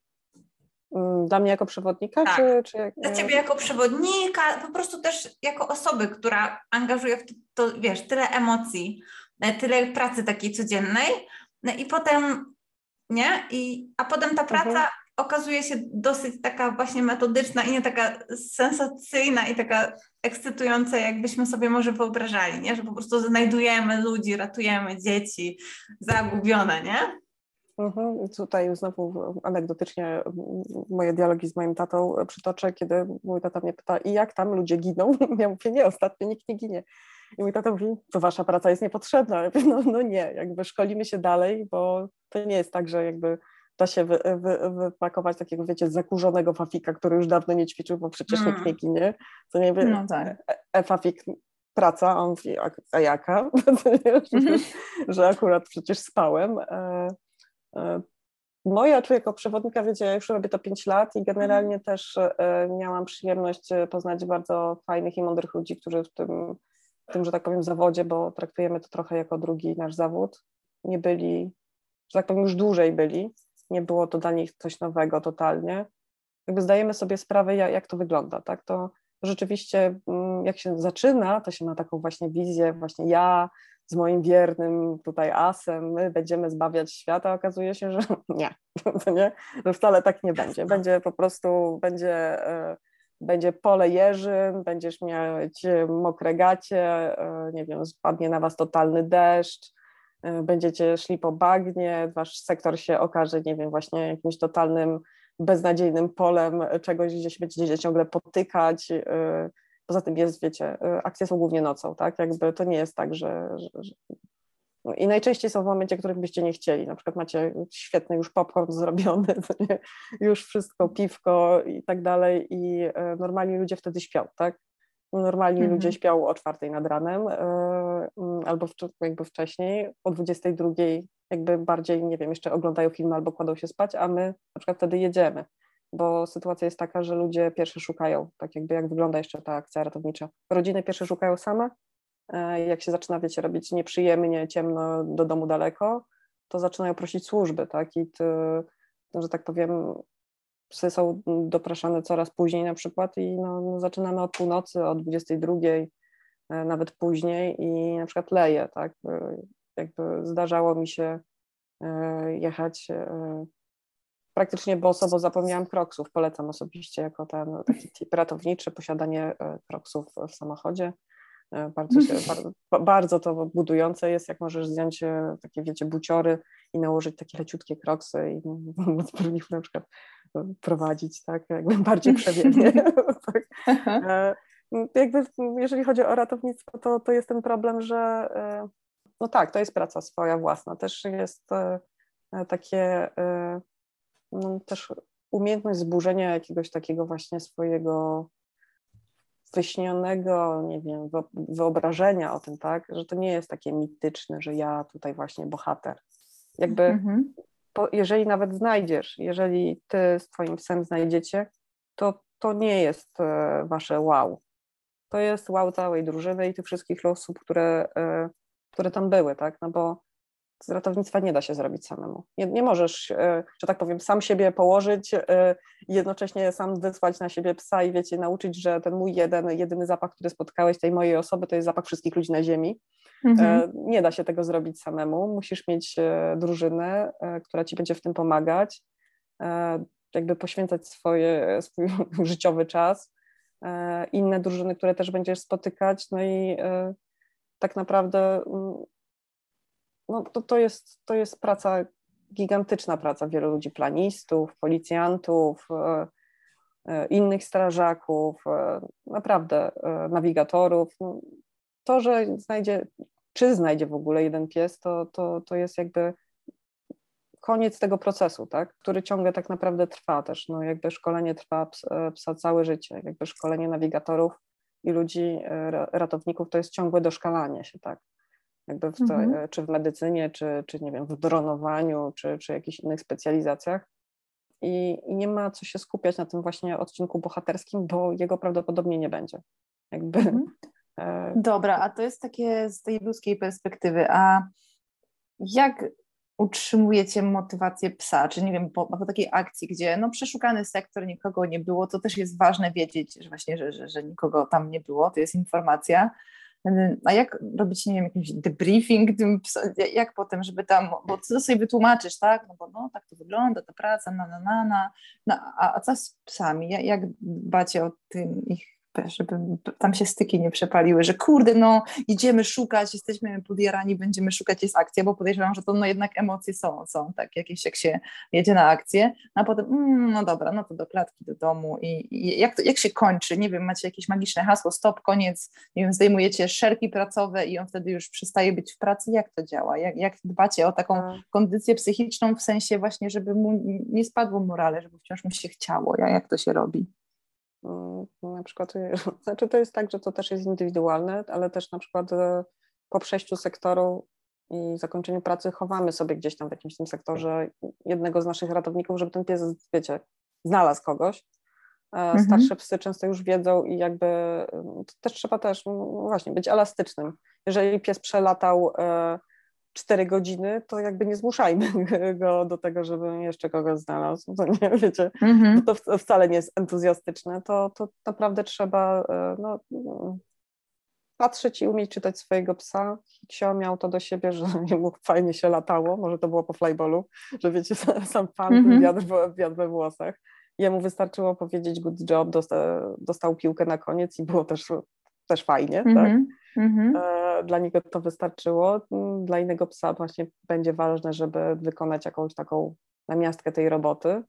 Mm, dla mnie jako przewodnika? Tak. Czy, czy jak... Dla Ciebie jako przewodnika, po prostu też jako osoby, która angażuje w to, to wiesz, tyle emocji, e, tyle pracy takiej codziennej i potem, nie? I, a potem ta praca mhm okazuje się dosyć taka właśnie metodyczna i nie taka sensacyjna i taka ekscytująca, jakbyśmy sobie może wyobrażali, nie? że po prostu znajdujemy ludzi, ratujemy dzieci zagubione, nie? Mhm. Tutaj znowu anegdotycznie moje dialogi z moim tatą przytoczę, kiedy mój tata mnie pyta, i jak tam ludzie giną? Ja mówię, nie, ostatnio nikt nie ginie. I mój tata mówi, to wasza praca jest niepotrzebna. Ja mówię, no, no nie, jakby szkolimy się dalej, bo to nie jest tak, że jakby da się wy, wy, wypakować takiego, wiecie, zakurzonego fafika, który już dawno nie ćwiczył, bo przecież mm. nikt nie ginie. To nie wiem, no tak. e, e, fafik praca, a on mówi, a, a jaka? że, że akurat przecież spałem. E, e, no czuję jako przewodnika, wiecie, ja już robię to 5 lat i generalnie mm. też e, miałam przyjemność poznać bardzo fajnych i mądrych ludzi, którzy w tym, w tym, że tak powiem, zawodzie, bo traktujemy to trochę jako drugi nasz zawód, nie byli, że tak powiem, już dłużej byli nie było to dla nich coś nowego totalnie. Jakby zdajemy sobie sprawę, jak, jak to wygląda, tak? To rzeczywiście, mm, jak się zaczyna, to się ma taką właśnie wizję, właśnie ja z moim wiernym tutaj asem, my będziemy zbawiać świata, okazuje się, że nie, to nie, że wcale tak nie będzie. Będzie po prostu, będzie, e, będzie pole jeżyn, będziesz mieć mokre gacie, e, nie wiem, spadnie na was totalny deszcz, będziecie szli po bagnie, wasz sektor się okaże, nie wiem, właśnie jakimś totalnym, beznadziejnym polem czegoś, gdzie się będziecie ciągle potykać. Poza tym jest, wiecie, y, akcje są głównie nocą, tak? Jakby to nie jest tak, że, że, że... No I najczęściej są w momencie, w którym byście nie chcieli. Na przykład macie świetny już popcorn zrobiony, już wszystko, piwko i tak dalej, i normalni ludzie wtedy śpią, tak? Normalni ludzie mhm. śpią o czwartej nad ranem e, mm, albo jakby wcześniej, o 22 jakby bardziej, nie wiem, jeszcze oglądają filmy albo kładą się spać, a my na przykład wtedy jedziemy, bo sytuacja jest taka, że ludzie pierwsze szukają, tak jakby jak wygląda jeszcze ta akcja ratownicza. Rodziny pierwsze szukają same, e, jak się zaczyna, wiecie, robić nieprzyjemnie, ciemno, do domu daleko, to zaczynają prosić służby, tak, i ty, że tak powiem, psy są dopraszane coraz później na przykład i no, no zaczynamy od północy, o 22, e, nawet później i na przykład leje, tak, jakby zdarzało mi się e, jechać praktycznie boso, bo zapomniałam kroksów, polecam osobiście jako ten taki tip ratowniczy, posiadanie kroksów w samochodzie. Bardzo, się, bardzo, bardzo to budujące jest, jak możesz zdjąć takie, wiecie, buciory i nałożyć takie leciutkie kroksy i móc nich na przykład prowadzić, tak, jakby bardziej przewiewnie. tak. E, jakby jeżeli chodzi o ratownictwo, to, to jest ten problem, że e, no tak, to jest praca swoja własna, też jest e, takie no, też umiejętność zburzenia jakiegoś takiego właśnie swojego wyśnionego, nie wiem, wyobrażenia o tym, tak, że to nie jest takie mityczne, że ja tutaj właśnie bohater. Jakby mhm jeżeli nawet znajdziesz, jeżeli ty z twoim psem znajdziecie, to to nie jest e, wasze wow. To jest wow całej drużyny i tych wszystkich osób, które, e, które tam były, tak? No bo z ratownictwa nie da się zrobić samemu. Nie, nie możesz, e, że tak powiem, sam siebie położyć e, i jednocześnie sam wysłać na siebie psa i wiecie, nauczyć, że ten mój jeden, jedyny zapach, który spotkałeś tej mojej osoby, to jest zapach wszystkich ludzi na ziemi. Mhm. Nie da się tego zrobić samemu. Musisz mieć drużynę, która ci będzie w tym pomagać, jakby poświęcać swoje, swój życiowy czas, inne drużyny, które też będziesz spotykać, no i tak naprawdę mm, no to, to, jest, to jest praca, gigantyczna praca wielu ludzi, planistów, policjantów, e, e, innych strażaków, e, naprawdę nawigatorów. No, to, że znajdzie, czy znajdzie w ogóle jeden pies, to, to, to jest jakby koniec tego procesu, tak? który ciągle tak naprawdę trwa też. No jakby szkolenie trwa psa, całe życie, jakby szkolenie nawigatorów i ludzi, ratowników to jest ciągłe doszkalanie się, tak? Jakby w to, mhm. E, czy w medycynie, czy, czy nie wiem, w dronowaniu, czy, czy jakichś innych specjalizacjach. I, I, nie ma co się skupiać na tym właśnie odcinku bohaterskim, bo jego prawdopodobnie nie będzie. Jakby, mhm. e... Dobra, a to jest takie z tej ludzkiej perspektywy, a jak utrzymujecie motywację psa, czy nie wiem, po, po, takiej akcji, gdzie no przeszukany sektor, nikogo nie było, to też jest ważne wiedzieć, że właśnie, że, że, że nikogo tam nie było, to jest informacja, a jak robić, nie wiem, jakiś debriefing, jak potem, żeby tam, bo co sobie wytłumaczysz, tak? No bo no, tak to wygląda, ta praca, na, na, na, na. A, a co z psami? Jak dbacie o tym ich żeby tam się styki nie przepaliły, że kurde, no idziemy szukać, jesteśmy podjarani, będziemy szukać, jest akcja, bo podejrzewam, że to no jednak emocje są, są tak jakieś, jak się jedzie na akcję, no a potem, mm, no dobra, no to do klatki, do domu i, i, jak, to, jak się kończy, nie wiem, macie jakieś magiczne hasło, stop, koniec, nie wiem, zdejmujecie szerki pracowe i on wtedy już przestaje być w pracy, jak to działa, jak, jak dbacie o taką tak. kondycję psychiczną w sensie właśnie, żeby mu nie spadło morale, żeby wciąż mu się chciało, jak to się robi? Mm, na przykład, znaczy to jest tak, że to też jest indywidualne, ale też na przykład e, po przejściu sektoru i zakończeniu pracy chowamy sobie gdzieś tam w jakimś tym sektorze jednego z naszych ratowników, żeby ten pies, wiecie, znalazł kogoś. E, mhm. Starsze psy często już wiedzą i jakby też trzeba też właśnie być elastycznym. Jeżeli pies przelatał e, 4 godziny, to jakby nie zmuszajmy go do tego, żeby jeszcze kogoś znalazł. To nie wiecie, mm-hmm. to wcale nie jest entuzjastyczne. To, to naprawdę trzeba e, no, patrzeć i umieć czytać swojego psa. Ksio miał to do siebie, że mu fajnie się latało, może to było po flyballu, że wiecie, sam pan mm-hmm. wiatr, wiatr we włosach. Jemu wystarczyło powiedzieć good job, dostał, dostał piłkę na koniec i było też, też fajnie, mm-hmm. tak? Mhm. Mhm. Dla niego to wystarczyło. Dla innego psa właśnie będzie ważne, żeby wykonać jakąś taką namiastkę tej roboty.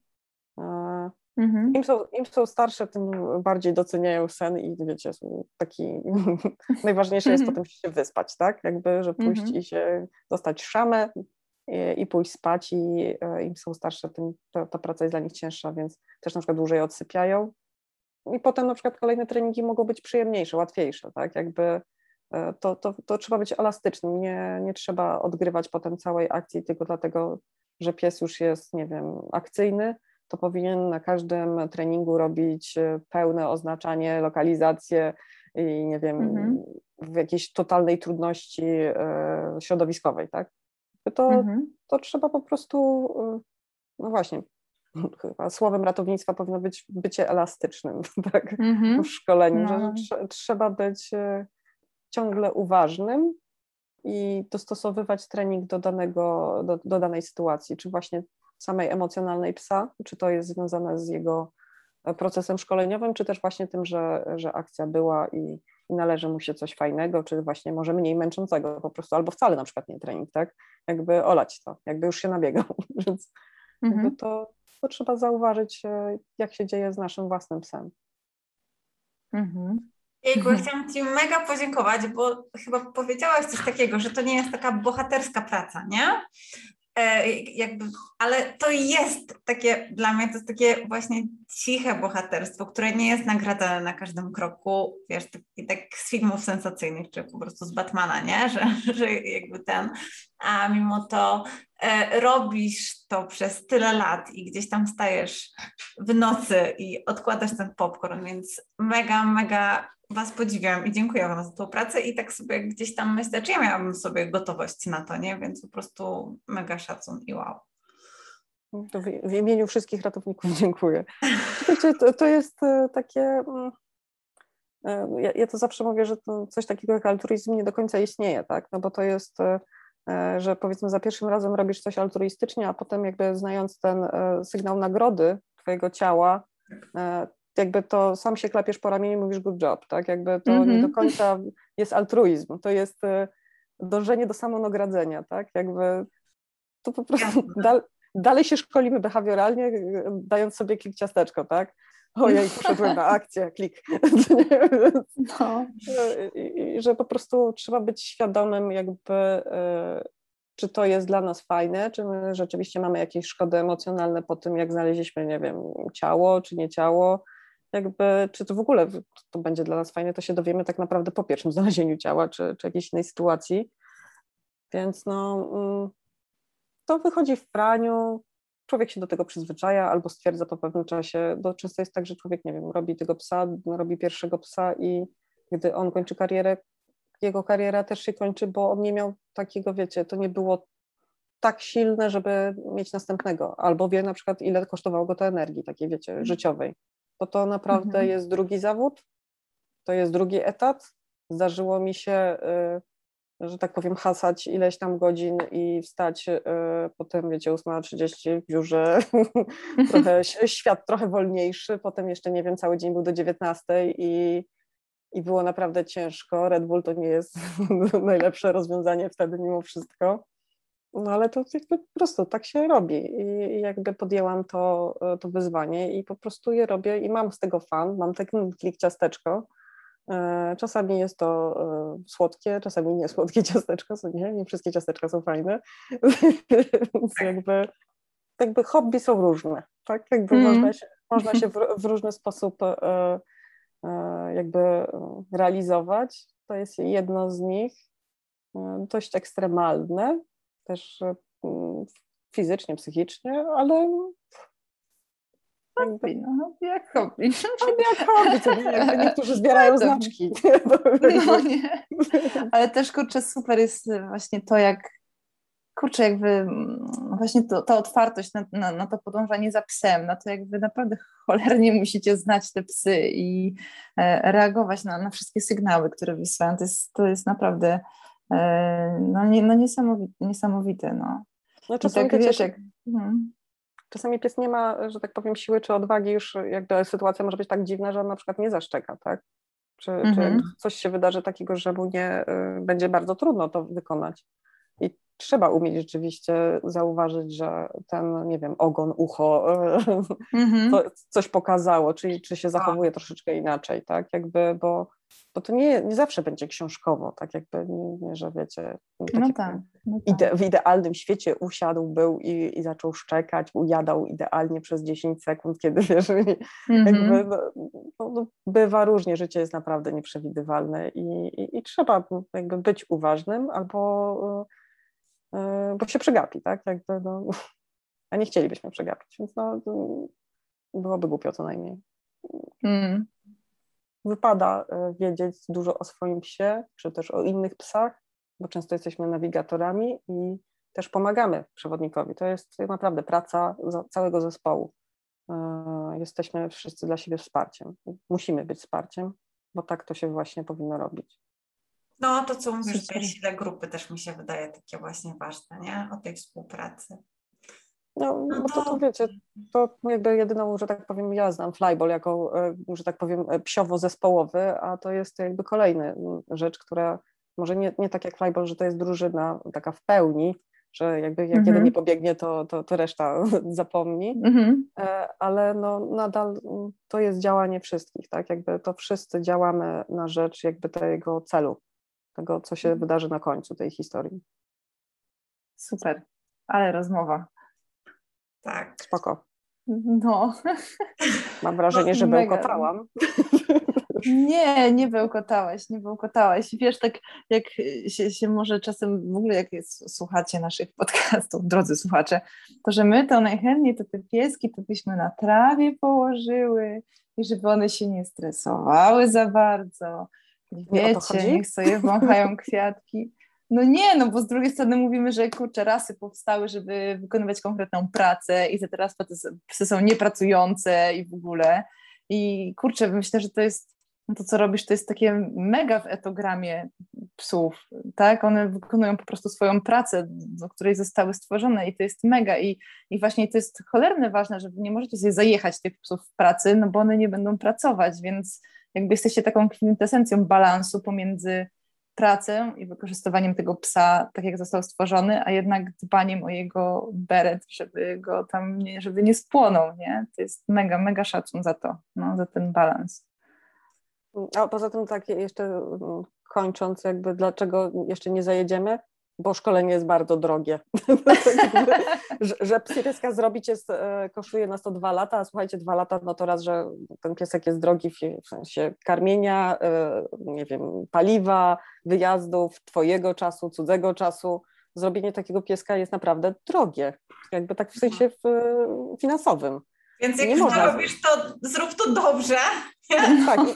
E, mhm. Im, są, Im są starsze, tym bardziej doceniają sen i wiecie, taki najważniejsze jest mhm. potem się wyspać, tak? Jakby, że pójść i się dostać szamę i, i pójść spać i e, im są starsze, tym ta, ta praca jest dla nich cięższa, więc też na przykład dłużej odsypiają. I potem na przykład kolejne treningi mogą być przyjemniejsze, łatwiejsze, tak? Jakby to, to, to trzeba być elastycznym, nie, nie trzeba odgrywać potem całej akcji tylko dlatego, że pies już jest, nie wiem, akcyjny, to powinien na każdym treningu robić e, pełne oznaczanie, lokalizację i nie wiem, mhm. w jakiejś totalnej trudności e, środowiskowej, tak? To, mhm. to trzeba po prostu, no właśnie, chyba słowem ratownictwa powinno być bycie elastycznym, tak? Mhm. W szkoleniu, no. że trzeba być ciągle uważnym i dostosowywać trening do, danego, do, do danej sytuacji, czy właśnie samej emocjonalnej psa, czy to jest związane z jego procesem szkoleniowym, czy też właśnie tym, że, że akcja była i, i, należy mu się coś fajnego, czy właśnie może mniej męczącego po prostu, albo wcale na przykład nie trening, tak? Jakby olać to, jakby już się nabiegał, więc mhm. to, to trzeba zauważyć, e, jak się dzieje z naszym własnym psem. Mhm. Jejku, mhm. chciałam Ci mega podziękować, bo chyba powiedziałaś coś takiego, że to nie jest taka bohaterska praca, nie? E, jakby, ale to jest takie, dla mnie to jest takie właśnie ciche bohaterstwo, które nie jest nagradzane na każdym kroku, wiesz, tak, tak z filmów sensacyjnych, czy po prostu z Batmana, nie? Że, że jakby ten, a mimo to e, robisz to przez tyle lat i gdzieś tam stajesz w nocy i odkładasz ten popcorn, więc mega, mega Was podziwiam i dziękuję Wam za tą pracę i tak sobie gdzieś tam myślę, czy ja miałabym sobie gotowość na to, nie? Więc po prostu mega szacun i wow. To w, w imieniu wszystkich ratowników dziękuję. Wiecie, to, to jest e, takie... Mm, e, ja, ja, to zawsze mówię, że coś takiego jak altruizm nie do końca istnieje, tak? No bo to jest, e, że powiedzmy za pierwszym razem robisz coś altruistycznie, a potem jakby znając ten sygnał nagrody twojego ciała, jakby to sam się klapiesz po ramieniu i mówisz good job, tak? Jakby to mm -hmm. nie do mhm. końca jest altruizm, to jest dążenie do samonagradzenia, tak? Jakby to po prostu dal, dalej się szkolimy behawioralnie, dając sobie klik ciasteczko, tak? Ojej, poszedłem na akcję, klik. No. I, że po prostu trzeba być świadomym jakby, czy to jest dla nas fajne, czy my rzeczywiście mamy jakieś szkody emocjonalne po tym, jak znaleźliśmy, nie wiem, ciało, czy nie ciało, jakby, czy to w ogóle to będzie dla nas fajne, to się dowiemy tak naprawdę po pierwszym znalezieniu ciała, czy, czy jakiejś innej sytuacji. Więc no, mm, to wychodzi w praniu, człowiek się do tego przyzwyczaja albo stwierdza po pewnym czasie, bo często jest tak, że człowiek, nie wiem, robi tego psa, robi pierwszego psa i gdy on kończy karierę, jego kariera też się kończy, bo on nie miał takiego, wiecie, to nie było tak silne, żeby mieć następnego, albo wie na przykład, ile kosztowało go to energii takiej, wiecie, życiowej. Bo to naprawdę mhm. jest drugi zawód, to jest drugi etat. Zdarzyło mi się y, że tak powiem, hasać ileś tam godzin i wstać y, potem, wiecie, 8.30 w biurze, trochę, świat trochę wolniejszy, potem jeszcze, nie wiem, cały dzień był do 19 i, i było naprawdę ciężko. Red Bull to nie jest najlepsze rozwiązanie wtedy mimo wszystko. No ale to jakby po prostu tak się robi. I jakby podjęłam to, to wyzwanie i po prostu je robię i mam z tego fan, mam taki klik ciasteczko, E, czasami jest to e, słodkie, czasami nie słodkie ciasteczko, co nie, nie wszystkie ciasteczka są fajne, więc jakby, jakby hobby są różne, tak, jakby mm. można się, można się w, w różny sposób e, jakby realizować, to jest jedno z nich, dość ekstremalne, też fizycznie, psychicznie, ale Hobby, no, jak hobby. jak hobby, to jakby niektórzy zbierają znaczki. No nie, ale też kurczę super jest właśnie to, jak kurczę, jakby mm, właśnie to, ta otwartość na, na, na, to podążanie za psem, na to jakby naprawdę cholernie musicie znać te psy i e, reagować na, na wszystkie sygnały, które wysyłają. To jest, to jest naprawdę e, no, nie, no niesamowite, niesamowite. No. No czasami tak, wiesz, jak... Hmm czasami pies nie ma, że tak powiem, siły czy odwagi, już jakby sytuacja może być tak dziwna, że on na przykład nie zaszczeka, tak? Czy, mhm. czy coś się wydarzy takiego, że mu nie y, będzie bardzo trudno to wykonać. Trzeba umieć rzeczywiście zauważyć, że ten, nie wiem, ogon, ucho mhm. to, coś pokazało, czy, czy się zachowuje troszeczkę inaczej, tak? Jakby, bo bo to nie, nie zawsze będzie książkowo, tak jakby, nie, nie że wiecie, no tak, no tak. Ide, w idealnym świecie usiadł, był i, i zaczął szczekać, ujadał idealnie przez 10 sekund, kiedy wiesz, mm-hmm. jakby, no, no, no, bywa różnie, życie jest naprawdę nieprzewidywalne i, i, i trzeba jakby być uważnym albo bo się przegapi, tak, jakby, no, a nie chcielibyśmy przegapić, więc no, byłoby głupio co najmniej. Mm wypada e, wiedzieć dużo o swoim psie, czy też o innych psach, bo często jesteśmy nawigatorami i też pomagamy przewodnikowi. To jest naprawdę praca całego zespołu. E, jesteśmy wszyscy dla siebie wsparciem. Musimy być wsparciem, bo tak to się właśnie powinno robić. No, to co mówisz, tej sile grupy też mi się wydaje takie właśnie ważne, nie? O tej współpracy. No, no bo to, to wiecie, to jakby jedyną, że tak powiem, ja znam flyball jako, e, że tak powiem, e, psiowo-zespołowy, a to jest jakby kolejny rzecz, która może nie, nie tak jak flyball, że to jest drużyna taka w pełni, że jakby jak mhm. jeden nie pobiegnie, to, to, to reszta zapomni, mhm. E, ale no nadal to jest działanie wszystkich, tak, jakby to wszyscy działamy na rzecz jakby tego celu, tego, co się wydarzy na końcu tej historii. Super, ale rozmowa. Tak. Spoko. No. Mam wrażenie, że bełkotałam. Nie, nie bełkotałaś, nie bełkotałaś. Wiesz, tak jak się, się może czasem w ogóle jak jest, słuchacie naszych podcastów, drodzy słuchacze, to że my to najchętniej to te pieski to byśmy na trawie położyły i żeby one się nie stresowały za bardzo. Wiecie, niech sobie wąchają kwiatki. No nie, no bo z drugiej strony mówimy, że kurczę, rasy powstały, żeby wykonywać konkretną pracę i że teraz psy są niepracujące i w ogóle. I kurczę, myślę, że to jest no to, co robisz, to jest takie mega w etogramie psów, tak? One wykonują po prostu swoją pracę, do której zostały stworzone i to jest mega i, i właśnie to jest cholerne ważne, że nie możecie sobie zajechać tych psów w pracy, no bo one nie będą pracować, więc jakby jesteście taką kwintesencją balansu pomiędzy pracę i wykorzystywaniem tego psa tak, jak został stworzony, a jednak dbaniem o jego beret, żeby go tam nie, żeby nie spłonął, nie? To jest mega, mega szacun za to, no, za ten balans. A poza tym tak jeszcze mm, kończąc, jakby dlaczego jeszcze nie zajedziemy? Bo szkolenie jest bardzo drogie. że, że pieska zrobić jest, e, kosztuje nas to dwa lata, a słuchajcie, dwa lata, no to raz, że ten piesek jest drogi w sensie karmienia, e, nie wiem, paliwa, wyjazdów, twojego czasu, cudzego czasu. Zrobienie takiego pieska jest naprawdę drogie, jakby tak w sensie finansowym. Więc jak nie można... robisz, to zrób to dobrze. Tak, nie,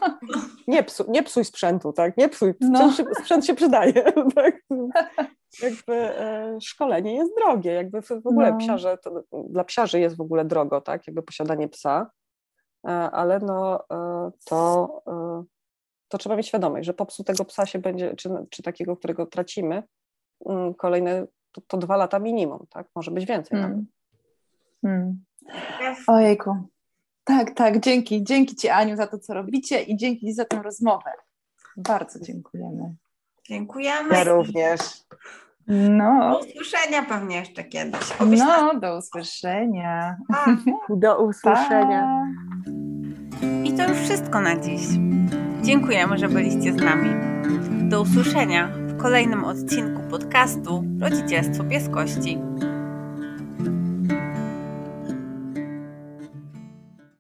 nie, psu, nie psuj sprzętu, tak? Nie psuj, no. sprzęt, sprzęt się przydaje. Tak? Jakby e, szkolenie jest drogie, jakby w, w ogóle no. psiarze, to, dla psiarzy jest w ogóle drogo, tak? Jakby posiadanie psa, e, ale no e, to, e, to trzeba mieć świadomość, że popsutego psa się będzie, czy, czy takiego, którego tracimy, mm, kolejne to, to dwa lata minimum, tak? Może być więcej. Hmm. Hmm. Ojejku. Tak, tak, dzięki. Dzięki Ci, Aniu, za to, co robicie i dzięki za tę rozmowę. Bardzo dziękujemy. Dziękujemy. Ja również. No. Do usłyszenia pewnie jeszcze kiedyś. Obyś no, do usłyszenia. Do usłyszenia. I to już wszystko na dziś. Dziękujemy, że byliście z nami. Do usłyszenia w kolejnym odcinku podcastu Rodzicielstwo Pieskości.